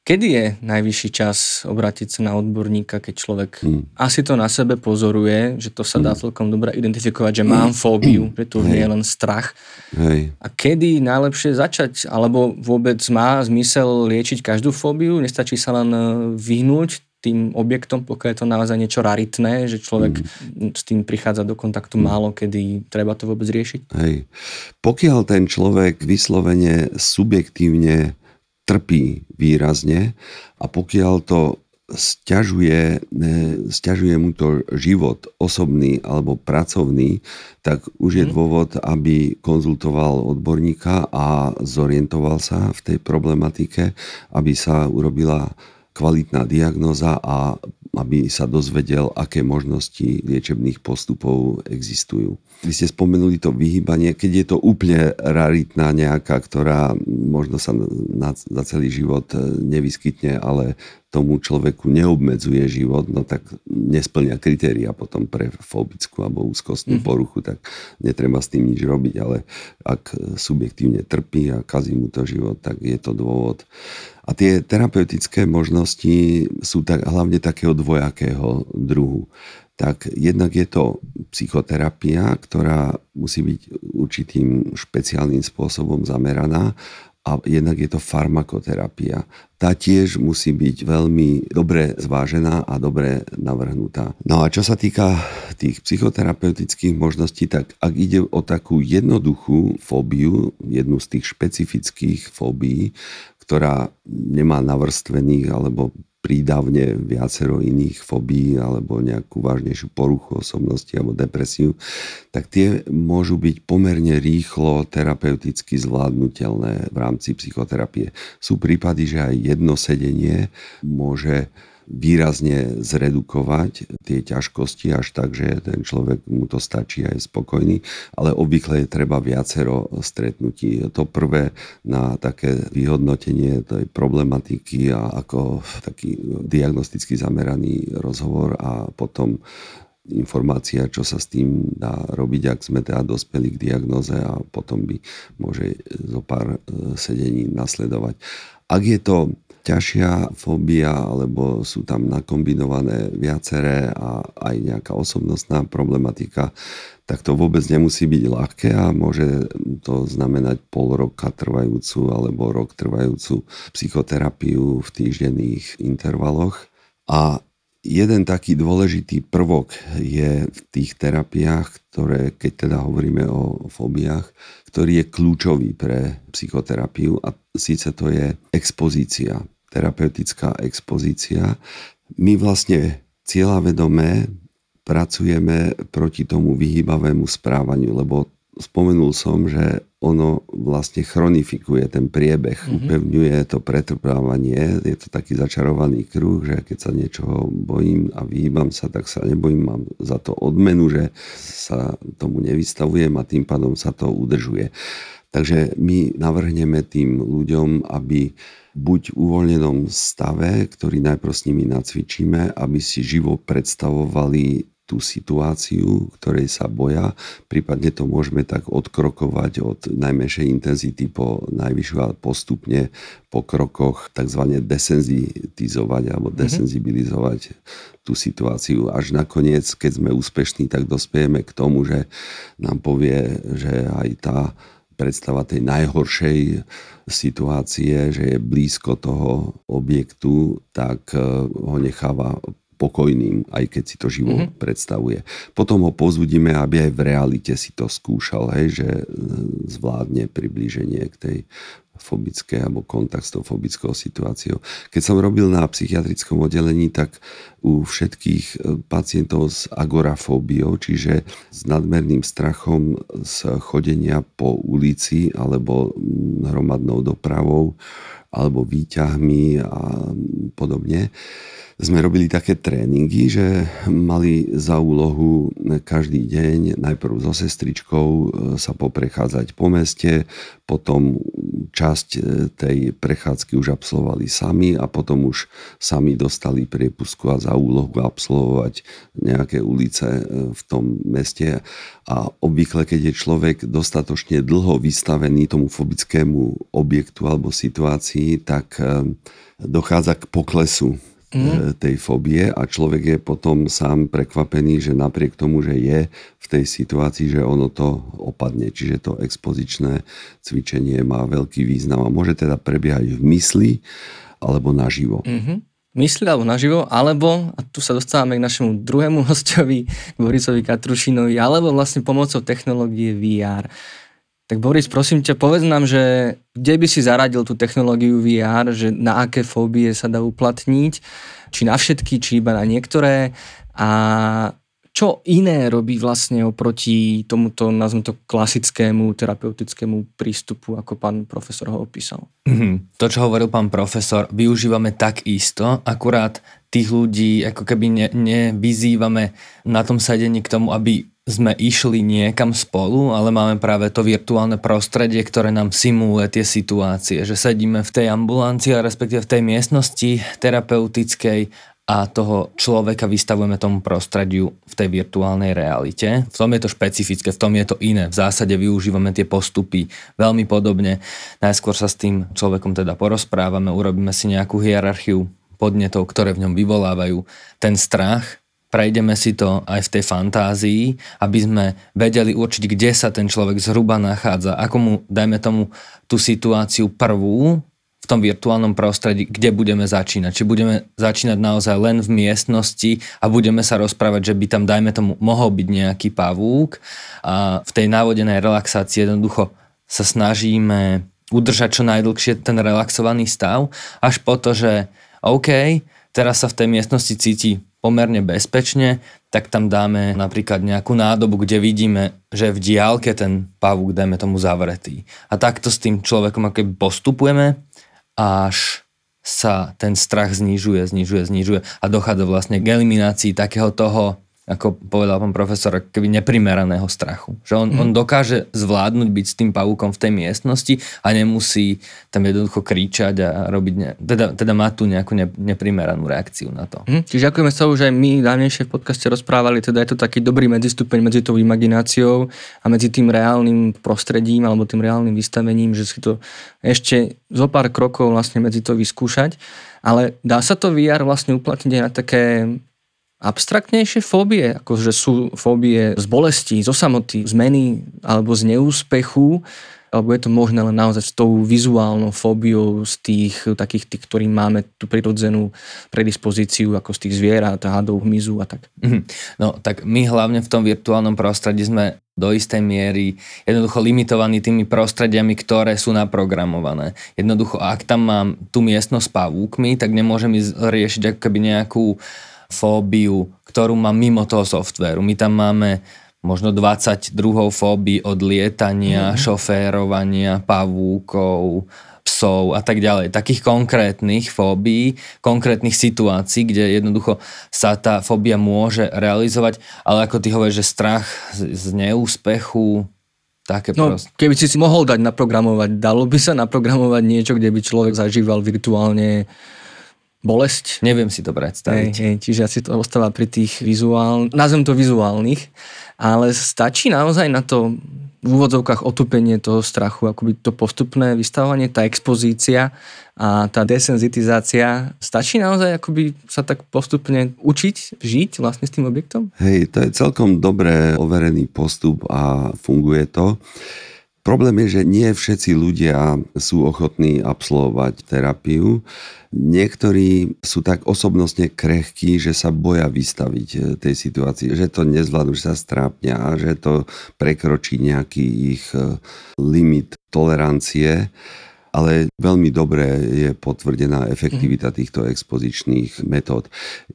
Kedy je najvyšší čas obrátiť sa na odborníka, keď človek hmm. asi to na sebe pozoruje, že to sa dá hmm. celkom dobre identifikovať, že mám hmm. fóbiu, že to už nie je len strach. Hej. A kedy najlepšie začať? Alebo vôbec má zmysel liečiť každú fóbiu? Nestačí sa len vyhnúť tým objektom, pokiaľ je to naozaj niečo raritné, že človek mm. s tým prichádza do kontaktu málo, kedy treba to vôbec riešiť? Hej. Pokiaľ ten človek vyslovene subjektívne trpí výrazne a pokiaľ to stiažuje, stiažuje mu to život osobný alebo pracovný, tak už je mm. dôvod, aby konzultoval odborníka a zorientoval sa v tej problematike, aby sa urobila kvalitná diagnoza a aby sa dozvedel, aké možnosti liečebných postupov existujú. Vy ste spomenuli to vyhýbanie, keď je to úplne raritná nejaká, ktorá možno sa na, za celý život nevyskytne, ale tomu človeku neobmedzuje život, no tak nesplňa kritéria potom pre fobickú alebo úzkostnú mm-hmm. poruchu, tak netreba s tým nič robiť, ale ak subjektívne trpí a kazí mu to život, tak je to dôvod. A tie terapeutické možnosti sú tak, hlavne takého dvojakého druhu tak jednak je to psychoterapia, ktorá musí byť určitým špeciálnym spôsobom zameraná a jednak je to farmakoterapia. Tá tiež musí byť veľmi dobre zvážená a dobre navrhnutá. No a čo sa týka tých psychoterapeutických možností, tak ak ide o takú jednoduchú fóbiu, jednu z tých špecifických fóbií, ktorá nemá navrstvených alebo prídavne viacero iných fobí alebo nejakú vážnejšiu poruchu osobnosti alebo depresiu, tak tie môžu byť pomerne rýchlo terapeuticky zvládnutelné v rámci psychoterapie. Sú prípady, že aj jedno sedenie môže výrazne zredukovať tie ťažkosti až tak, že ten človek mu to stačí a je spokojný, ale obvykle je treba viacero stretnutí. To prvé na také vyhodnotenie tej problematiky a ako taký diagnosticky zameraný rozhovor a potom informácia, čo sa s tým dá robiť, ak sme teda dospeli k diagnoze a potom by môže zo pár e, sedení nasledovať. Ak je to ťažšia fóbia, alebo sú tam nakombinované viaceré a aj nejaká osobnostná problematika, tak to vôbec nemusí byť ľahké a môže to znamenať pol roka trvajúcu alebo rok trvajúcu psychoterapiu v týždenných intervaloch. A jeden taký dôležitý prvok je v tých terapiách, ktoré, keď teda hovoríme o fóbiách, ktorý je kľúčový pre psychoterapiu a síce to je expozícia, terapeutická expozícia. My vlastne cieľavedomé pracujeme proti tomu vyhýbavému správaniu, lebo spomenul som, že ono vlastne chronifikuje ten priebeh, mm-hmm. upevňuje to pretrvávanie, je to taký začarovaný kruh, že keď sa niečoho bojím a vyhýbam sa, tak sa nebojím, mám za to odmenu, že sa tomu nevystavujem a tým pádom sa to udržuje. Takže my navrhneme tým ľuďom, aby buď v uvoľnenom stave, ktorý najprv s nimi nacvičíme, aby si živo predstavovali tú situáciu, ktorej sa boja. Prípadne to môžeme tak odkrokovať od najmenšej intenzity po najvyššiu a postupne po krokoch tzv. desenzitizovať alebo mhm. desenzibilizovať mm-hmm. tú situáciu. Až nakoniec, keď sme úspešní, tak dospieme k tomu, že nám povie, že aj tá predstava tej najhoršej situácie, že je blízko toho objektu, tak eh, ho necháva pokojným, aj keď si to živo mm-hmm. predstavuje. Potom ho pozbudíme, aby aj v realite si to skúšal, hej, že e, zvládne priblíženie k tej fobické alebo kontakt s tou fobickou situáciou. Keď som robil na psychiatrickom oddelení, tak u všetkých e, pacientov s agorafóbiou, čiže s nadmerným strachom z chodenia po ulici alebo hromadnou dopravou alebo výťahmi a podobne, sme robili také tréningy, že mali za úlohu každý deň najprv so sestričkou e, sa poprechádzať po meste, potom časť e, tej prechádzky už absolvovali sami a potom už sami dostali priepusku a za úlohu absolvovať nejaké ulice e, v tom meste. A obvykle, keď je človek dostatočne dlho vystavený tomu fobickému objektu alebo situácii, tak dochádza k poklesu mm. tej fobie a človek je potom sám prekvapený, že napriek tomu, že je v tej situácii, že ono to opadne. Čiže to expozičné cvičenie má veľký význam a môže teda prebiehať v mysli alebo naživo. Mm-hmm mysli alebo naživo, alebo, a tu sa dostávame k našemu druhému hostovi, Borisovi Katrušinovi, alebo vlastne pomocou technológie VR. Tak Boris, prosím ťa, povedz nám, že kde by si zaradil tú technológiu VR, že na aké fóbie sa dá uplatniť, či na všetky, či iba na niektoré a čo iné robí vlastne oproti tomuto, nazvem to, klasickému terapeutickému prístupu, ako pán profesor ho opísal? Mm-hmm. To, čo hovoril pán profesor, využívame tak isto, akurát tých ľudí ako keby ne, nevyzývame na tom sedení k tomu, aby sme išli niekam spolu, ale máme práve to virtuálne prostredie, ktoré nám simuluje tie situácie, že sedíme v tej ambulancii, respektíve v tej miestnosti terapeutickej a toho človeka vystavujeme tomu prostrediu v tej virtuálnej realite. V tom je to špecifické, v tom je to iné. V zásade využívame tie postupy veľmi podobne. Najskôr sa s tým človekom teda porozprávame, urobíme si nejakú hierarchiu podnetov, ktoré v ňom vyvolávajú ten strach, prejdeme si to aj v tej fantázii, aby sme vedeli určiť, kde sa ten človek zhruba nachádza, ako mu, dajme tomu, tú situáciu prvú v tom virtuálnom prostredí, kde budeme začínať. Či budeme začínať naozaj len v miestnosti a budeme sa rozprávať, že by tam, dajme tomu, mohol byť nejaký pavúk a v tej návodenej relaxácii jednoducho sa snažíme udržať čo najdlhšie ten relaxovaný stav, až po to, že OK, teraz sa v tej miestnosti cíti pomerne bezpečne, tak tam dáme napríklad nejakú nádobu, kde vidíme, že v diálke ten pavúk, dajme tomu, zavretý. A takto s tým človekom ako postupujeme, až sa ten strach znižuje, znižuje, znižuje a dochádza vlastne k eliminácii takého toho ako povedal pán profesor, keby neprimeraného strachu. Že on, mm. on dokáže zvládnuť byť s tým pavúkom v tej miestnosti a nemusí tam jednoducho kričať a robiť, ne, teda, teda má tu nejakú ne, neprimeranú reakciu na to. Mm. Čiže ďakujeme sa už aj my dávnejšie v podcaste rozprávali, teda je to taký dobrý medzistupeň medzi tou imagináciou a medzi tým reálnym prostredím alebo tým reálnym vystavením, že si to ešte zo pár krokov vlastne medzi to vyskúšať. Ale dá sa to VR vlastne uplatniť aj na také abstraktnejšie fóbie, akože sú fóbie z bolesti, zo samoty, zmeny alebo z neúspechu, alebo je to možné len naozaj s tou vizuálnou fóbiou z tých takých tých, ktorým máme tú prirodzenú predispozíciu ako z tých zvierat, hadov, hmyzu a tak. Mhm. No tak my hlavne v tom virtuálnom prostredí sme do istej miery jednoducho limitovaní tými prostrediami, ktoré sú naprogramované. Jednoducho, ak tam mám tú miestnosť s pavúkmi, tak nemôžem ísť riešiť ako keby nejakú fóbiu, ktorú mám mimo toho softvéru. My tam máme možno 20 druhov fóbií od lietania, mm. šoférovania, pavúkov, psov a tak ďalej. Takých konkrétnych fóbií, konkrétnych situácií, kde jednoducho sa tá fóbia môže realizovať, ale ako ty hovoríš, že strach z, z neúspechu, také no, proste. Keby si si mohol dať naprogramovať, dalo by sa naprogramovať niečo, kde by človek zažíval virtuálne bolesť. Neviem si to predstaviť. Hej, hej, čiže asi to ostáva pri tých vizuálnych, nazvem to vizuálnych, ale stačí naozaj na to v úvodzovkách otupenie toho strachu, akoby to postupné vystavovanie, tá expozícia a tá desenzitizácia. Stačí naozaj akoby sa tak postupne učiť, žiť vlastne s tým objektom? Hej, to je celkom dobre overený postup a funguje to. Problém je, že nie všetci ľudia sú ochotní absolvovať terapiu. Niektorí sú tak osobnostne krehkí, že sa boja vystaviť eh, tej situácii, že to nezvládnu, že sa strápnia a že to prekročí nejaký ich eh, limit tolerancie ale veľmi dobre je potvrdená efektivita mhm. týchto expozičných metód.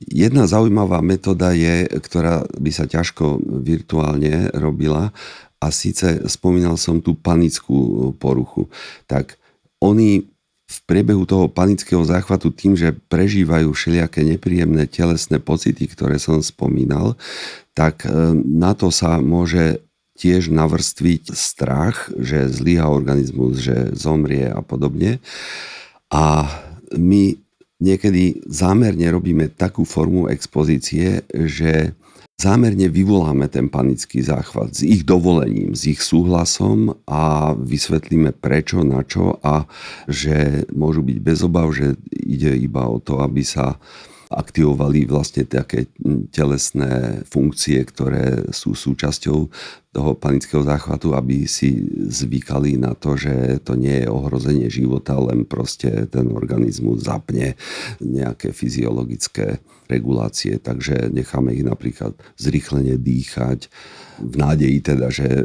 Jedna zaujímavá metóda je, ktorá by sa ťažko virtuálne robila a síce spomínal som tú panickú e, poruchu. Tak oni v priebehu toho panického záchvatu tým, že prežívajú všelijaké nepríjemné telesné pocity, ktoré som spomínal, tak e, na to sa môže tiež navrstviť strach, že zlyha organizmus, že zomrie a podobne. A my niekedy zámerne robíme takú formu expozície, že zámerne vyvoláme ten panický záchvat s ich dovolením, s ich súhlasom a vysvetlíme prečo, na čo a že môžu byť bez obav, že ide iba o to, aby sa aktivovali vlastne také telesné funkcie, ktoré sú súčasťou toho panického záchvatu, aby si zvykali na to, že to nie je ohrozenie života, len proste ten organizmus zapne nejaké fyziologické regulácie, takže necháme ich napríklad zrýchlene dýchať, v nádeji teda, že e,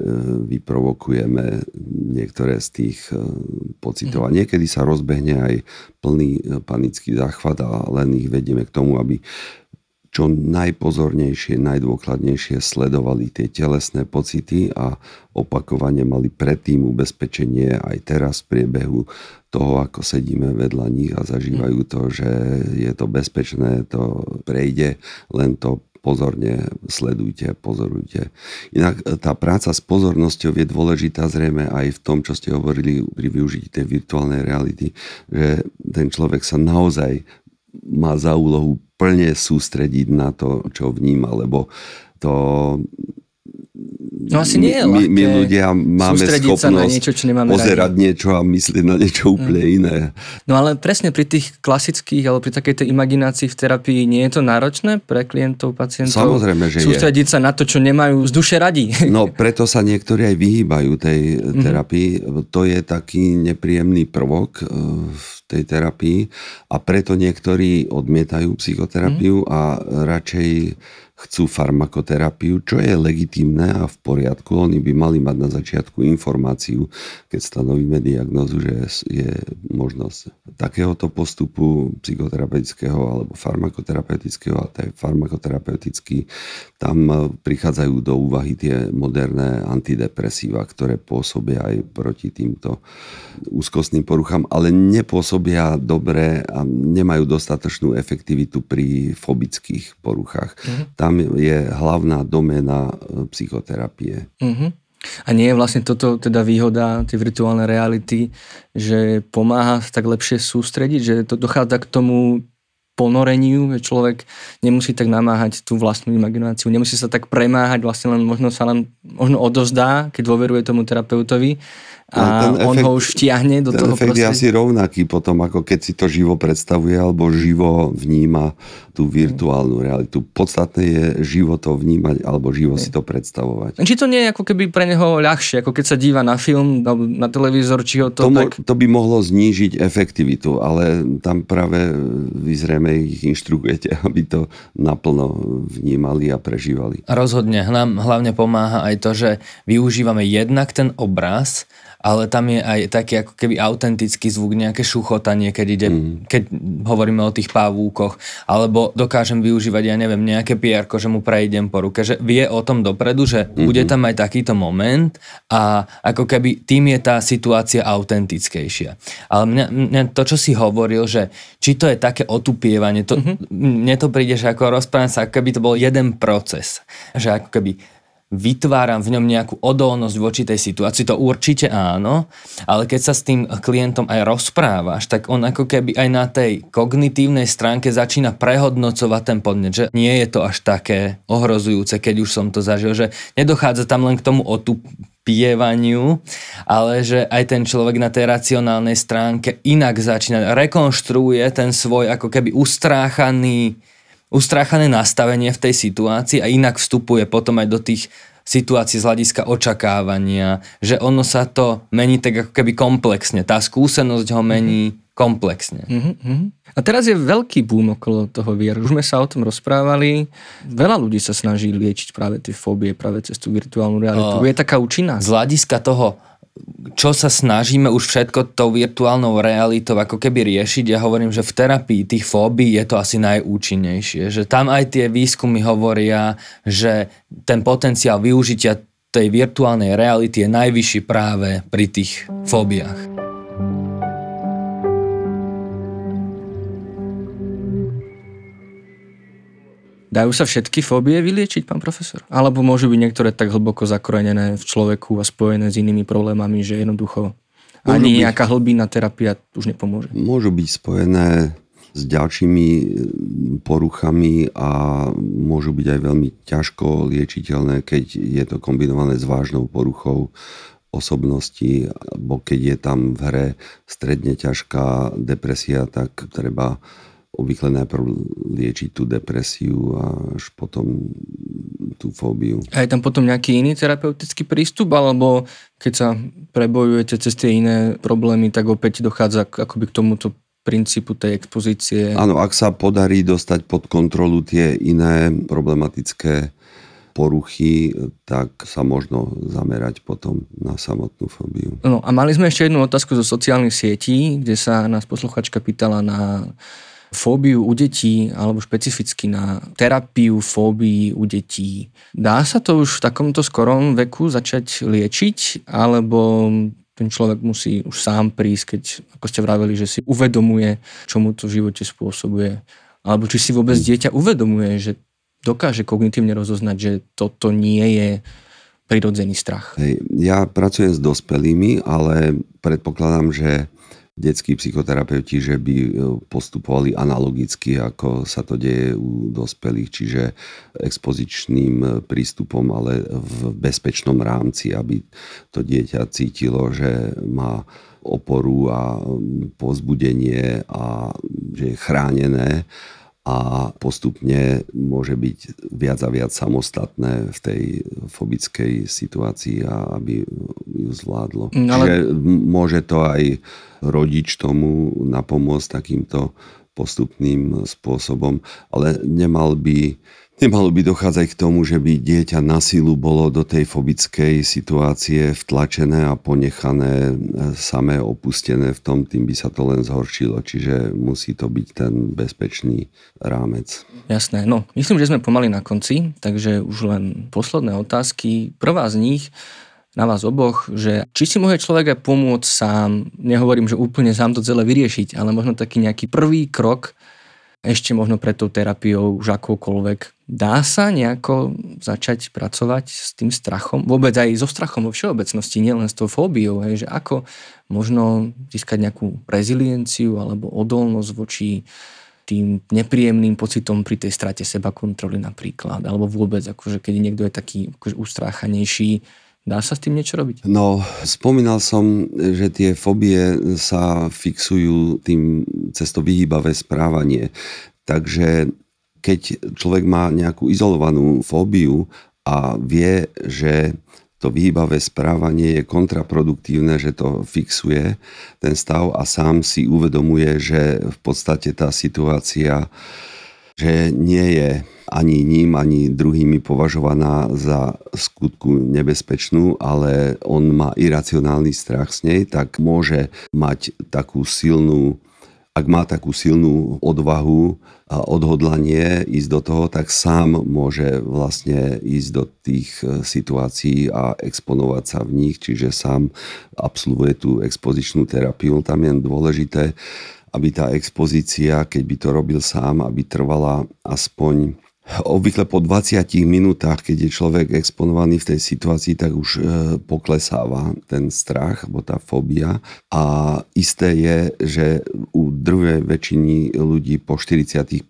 vyprovokujeme niektoré z tých e, pocitov. A niekedy sa rozbehne aj plný e, panický záchvat a len ich vedieme k tomu, aby čo najpozornejšie, najdôkladnejšie sledovali tie telesné pocity a opakovane mali predtým ubezpečenie aj teraz v priebehu toho, ako sedíme vedľa nich a zažívajú to, že je to bezpečné, to prejde, len to pozorne sledujte, pozorujte. Inak tá práca s pozornosťou je dôležitá zrejme aj v tom, čo ste hovorili pri využití tej virtuálnej reality, že ten človek sa naozaj má za úlohu plne sústrediť na to, čo vníma, lebo to No asi nie je my, my ľudia máme schopnosť sa na niečo, čo nemáme pozerať radi. niečo a myslieť na niečo úplne mm. iné. No ale presne pri tých klasických alebo pri takej tej imaginácii v terapii nie je to náročné pre klientov, pacientov? Samozrejme, že Sústrediť je. sa na to, čo nemajú z duše radi. No preto sa niektorí aj vyhýbajú tej mm. terapii. To je taký nepríjemný prvok e, v tej terapii a preto niektorí odmietajú psychoterapiu mm. a radšej chcú farmakoterapiu, čo je legitimné a v poriadku. Oni by mali mať na začiatku informáciu, keď stanovíme diagnozu, že je možnosť takéhoto postupu psychoterapeutického alebo farmakoterapeutického a je farmakoterapeutický. Tam prichádzajú do úvahy tie moderné antidepresíva, ktoré pôsobia aj proti týmto úzkostným poruchám, ale nepôsobia dobre a nemajú dostatočnú efektivitu pri fobických poruchách. Mm-hmm. Tam je hlavná domena e, psychoterapie. Mm-hmm. A nie je vlastne toto teda výhoda tej virtuálnej reality, že pomáha tak lepšie sústrediť, že to dochádza k tomu ponoreniu, že človek nemusí tak namáhať tú vlastnú imagináciu, nemusí sa tak premáhať, vlastne len možno sa len možno odovzdá, keď dôveruje tomu terapeutovi a ten efekt, on ho už vtiahne do ten toho efekt prostredia. je asi rovnaký potom, ako keď si to živo predstavuje alebo živo vníma tú virtuálnu realitu. Podstatné je živo to vnímať alebo živo si to predstavovať. Či to nie je ako keby pre neho ľahšie, ako keď sa díva na film, na televízor, či ho to, to tak... To by mohlo znížiť efektivitu, ale tam práve vy zrejme ich inštruujete, aby to naplno vnímali a prežívali. Rozhodne. Hlavne pomáha aj to, že využívame jednak ten obraz, ale tam je aj taký ako keby autentický zvuk, nejaké šuchotanie, keď, ide, mm. keď hovoríme o tých pavúkoch, alebo dokážem využívať, ja neviem, nejaké pierko, že mu prejdem po ruke, že vie o tom dopredu, že mm-hmm. bude tam aj takýto moment a ako keby tým je tá situácia autentickejšia. Ale mňa, mňa to, čo si hovoril, že či to je také otupievanie, to, mm-hmm. mne to príde, že ako rozprávam sa, ako keby to bol jeden proces. Že ako keby vytváram v ňom nejakú odolnosť voči tej situácii, to určite áno, ale keď sa s tým klientom aj rozprávaš, tak on ako keby aj na tej kognitívnej stránke začína prehodnocovať ten podnet, že nie je to až také ohrozujúce, keď už som to zažil, že nedochádza tam len k tomu otupievaniu, ale že aj ten človek na tej racionálnej stránke inak začína, rekonštruuje ten svoj ako keby ustráchaný ustráchané nastavenie v tej situácii a inak vstupuje potom aj do tých situácií z hľadiska očakávania, že ono sa to mení tak ako keby komplexne. Tá skúsenosť ho mení mm-hmm. komplexne. Mm-hmm. A teraz je veľký boom okolo toho víru. Už sme sa o tom rozprávali. Veľa ľudí sa snaží liečiť práve tie fóbie práve cez tú virtuálnu realitu. O, je taká účinná. Z hľadiska toho čo sa snažíme už všetko tou virtuálnou realitou ako keby riešiť. Ja hovorím, že v terapii tých fóbií je to asi najúčinnejšie. Že tam aj tie výskumy hovoria, že ten potenciál využitia tej virtuálnej reality je najvyšší práve pri tých fóbiách. Dajú sa všetky fóbie vyliečiť, pán profesor? Alebo môžu byť niektoré tak hlboko zakorenené v človeku a spojené s inými problémami, že jednoducho môžu ani byť, nejaká hlbina terapia už nepomôže? Môžu byť spojené s ďalšími e, poruchami a môžu byť aj veľmi ťažko liečiteľné, keď je to kombinované s vážnou poruchou osobnosti, alebo keď je tam v hre stredne ťažká depresia, tak treba obvykle najprv liečiť tú depresiu a až potom tú fóbiu. A je tam potom nejaký iný terapeutický prístup, alebo keď sa prebojujete cez tie iné problémy, tak opäť dochádza k, akoby k tomuto princípu tej expozície? Áno, ak sa podarí dostať pod kontrolu tie iné problematické poruchy, tak sa možno zamerať potom na samotnú fóbiu. No a mali sme ešte jednu otázku zo sociálnych sietí, kde sa nás posluchačka pýtala na fóbiu u detí alebo špecificky na terapiu fóbií u detí. Dá sa to už v takomto skorom veku začať liečiť alebo ten človek musí už sám prísť, keď, ako ste vraveli, že si uvedomuje, čo mu to v živote spôsobuje. Alebo či si vôbec dieťa uvedomuje, že dokáže kognitívne rozoznať, že toto nie je prirodzený strach. Hej, ja pracujem s dospelými, ale predpokladám, že detskí psychoterapeuti, že by e, postupovali analogicky, ako sa to deje u dospelých, čiže expozičným e, prístupom, ale v bezpečnom rámci, aby to dieťa cítilo, že má oporu a pozbudenie a že je chránené a postupne môže byť viac a viac samostatné v tej fobickej situácii a aby ju zvládlo. Mm, ale... Čiže môže to aj rodič tomu napomôcť takýmto postupným spôsobom, ale nemal by Nemalo by dochádzať k tomu, že by dieťa na sílu bolo do tej fobickej situácie vtlačené a ponechané e, samé opustené v tom, tým by sa to len zhoršilo. Čiže musí to byť ten bezpečný rámec. Jasné, no myslím, že sme pomaly na konci, takže už len posledné otázky. Prvá z nich na vás oboch, že či si môže človek aj pomôcť sám, nehovorím, že úplne sám to celé vyriešiť, ale možno taký nejaký prvý krok ešte možno pred tou terapiou už akokoľvek. Dá sa nejako začať pracovať s tým strachom? Vôbec aj so strachom vo všeobecnosti, nielen s tou fóbiou. Hej, že ako možno získať nejakú rezilienciu alebo odolnosť voči tým nepríjemným pocitom pri tej strate seba kontroly napríklad. Alebo vôbec, akože keď niekto je taký akože ustráchanejší, Dá sa s tým niečo robiť? No, spomínal som, že tie fobie sa fixujú tým cez to vyhýbavé správanie. Takže keď človek má nejakú izolovanú fóbiu a vie, že to vyhýbavé správanie je kontraproduktívne, že to fixuje ten stav a sám si uvedomuje, že v podstate tá situácia že nie je ani ním, ani druhými považovaná za skutku nebezpečnú, ale on má iracionálny strach z nej, tak môže mať takú silnú ak má takú silnú odvahu a odhodlanie ísť do toho, tak sám môže vlastne ísť do tých e, situácií a exponovať sa v nich, čiže sám absolvuje tú expozičnú terapiu. Tam je dôležité, aby tá expozícia, keď by to robil sám, aby trvala aspoň Obvykle po 20 minútach, keď je človek exponovaný v tej situácii, tak už e, poklesáva ten strach, alebo tá fóbia. A isté je, že u druhej väčšiny ľudí po 45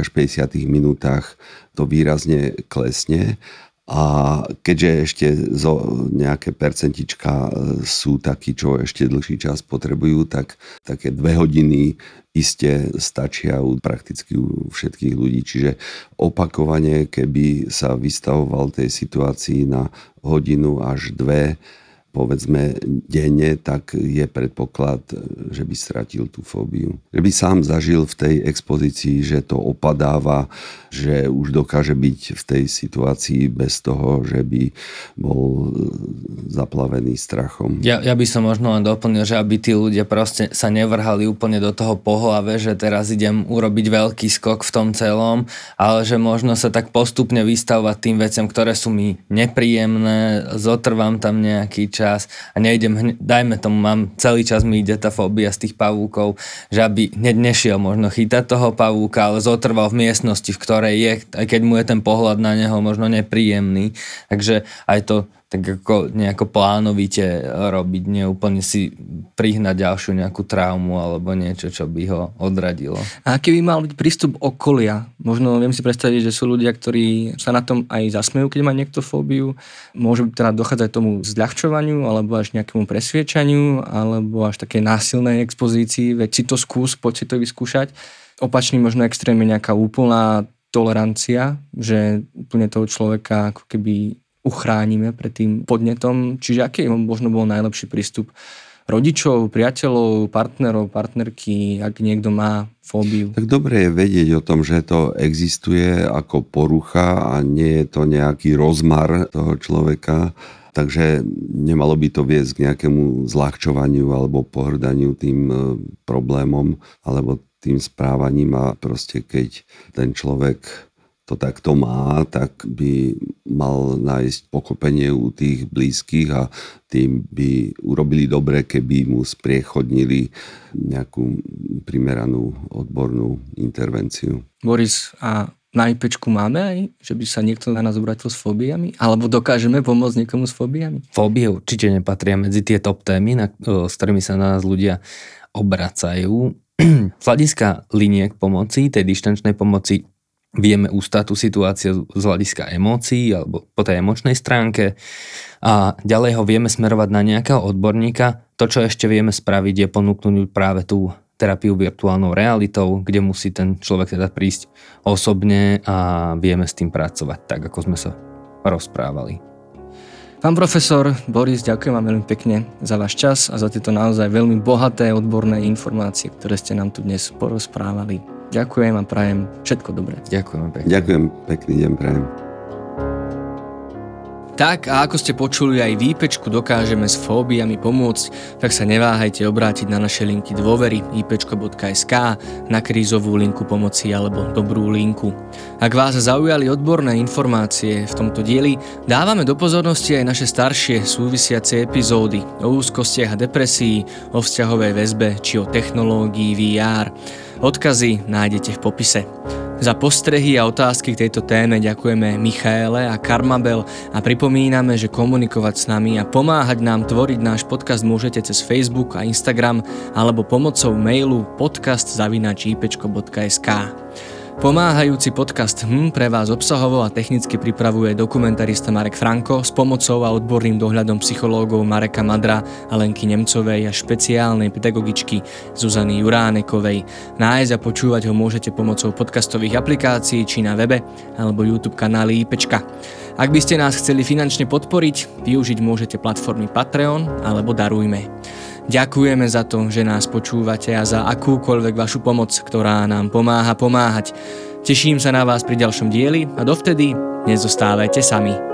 až 50 minútach to výrazne klesne a keďže ešte zo nejaké percentička e, sú takí, čo ešte dlhší čas potrebujú, tak také dve hodiny iste stačia u prakticky u všetkých ľudí. Čiže opakovane, keby sa vystavoval tej situácii na hodinu až dve, povedzme denne, tak je predpoklad, že by stratil tú fóbiu. Že by sám zažil v tej expozícii, že to opadáva, že už dokáže byť v tej situácii bez toho, že by bol zaplavený strachom. Ja, ja by som možno len doplnil, že aby tí ľudia proste sa nevrhali úplne do toho pohlave, že teraz idem urobiť veľký skok v tom celom, ale že možno sa tak postupne vystavovať tým veciam, ktoré sú mi nepríjemné, zotrvám tam nejaký čas čas a nejdem, hne, dajme tomu, mám celý čas mi ide tá fóbia z tých pavúkov, že aby hneď nešiel možno chytať toho pavúka, ale zotrval v miestnosti, v ktorej je, aj keď mu je ten pohľad na neho možno nepríjemný. Takže aj to tak ako nejako plánovite robiť, nie úplne si prihnať ďalšiu nejakú traumu alebo niečo, čo by ho odradilo. A aký by mal byť prístup okolia? Možno viem si predstaviť, že sú ľudia, ktorí sa na tom aj zasmejú, keď má niekto fóbiu. Môže teda dochádzať tomu zľahčovaniu alebo až nejakému presviečaniu alebo až také násilnej expozícii, veď si to skús, poď si to vyskúšať. Opačný možno extrémne nejaká úplná tolerancia, že úplne toho človeka ako keby uchránime pred tým podnetom. Čiže aký možno bol najlepší prístup rodičov, priateľov, partnerov, partnerky, ak niekto má fóbiu? Tak dobre je vedieť o tom, že to existuje ako porucha a nie je to nejaký rozmar toho človeka. Takže nemalo by to viesť k nejakému zľahčovaniu alebo pohrdaniu tým e, problémom alebo tým správaním a proste keď ten človek to takto má, tak by mal nájsť pochopenie u tých blízkych a tým by urobili dobre, keby mu spriechodnili nejakú primeranú odbornú intervenciu. Boris, a na IPčku máme aj, že by sa niekto na nás obratil s fóbiami? Alebo dokážeme pomôcť niekomu s fóbiami? Fóbie určite nepatria medzi tie top témy, na, s ktorými sa na nás ľudia obracajú. Z hľadiska liniek pomoci, tej dištančnej pomoci, vieme ústať tú situáciu z hľadiska emócií alebo po tej emočnej stránke a ďalej ho vieme smerovať na nejakého odborníka. To, čo ešte vieme spraviť, je ponúknuť práve tú terapiu virtuálnou realitou, kde musí ten človek teda prísť osobne a vieme s tým pracovať tak, ako sme sa rozprávali. Pán profesor Boris, ďakujem vám veľmi pekne za váš čas a za tieto naozaj veľmi bohaté odborné informácie, ktoré ste nám tu dnes porozprávali. Ďakujem a prajem všetko dobré. Ďakujem pekne. Ďakujem, pekný deň prajem. Tak a ako ste počuli, aj výpečku dokážeme s fóbiami pomôcť, tak sa neváhajte obrátiť na naše linky dôvery ipečko.sk, na krízovú linku pomoci alebo dobrú linku. Ak vás zaujali odborné informácie v tomto dieli, dávame do pozornosti aj naše staršie súvisiace epizódy o úzkostiach a depresii, o vzťahovej väzbe či o technológii VR. Odkazy nájdete v popise. Za postrehy a otázky k tejto téme ďakujeme Michaele a Karmabel a pripomíname, že komunikovať s nami a pomáhať nám tvoriť náš podcast môžete cez Facebook a Instagram alebo pomocou mailu podcast.ipečko.sk. Pomáhajúci podcast HM pre vás obsahovo a technicky pripravuje dokumentarista Marek Franko s pomocou a odborným dohľadom psychológov Mareka Madra a Lenky Nemcovej a špeciálnej pedagogičky Zuzany Juránekovej. Nájsť a počúvať ho môžete pomocou podcastových aplikácií či na webe alebo YouTube kanály IPčka. Ak by ste nás chceli finančne podporiť, využiť môžete platformy Patreon alebo Darujme. Ďakujeme za to, že nás počúvate a za akúkoľvek vašu pomoc, ktorá nám pomáha pomáhať. Teším sa na vás pri ďalšom dieli a dovtedy nezostávajte sami.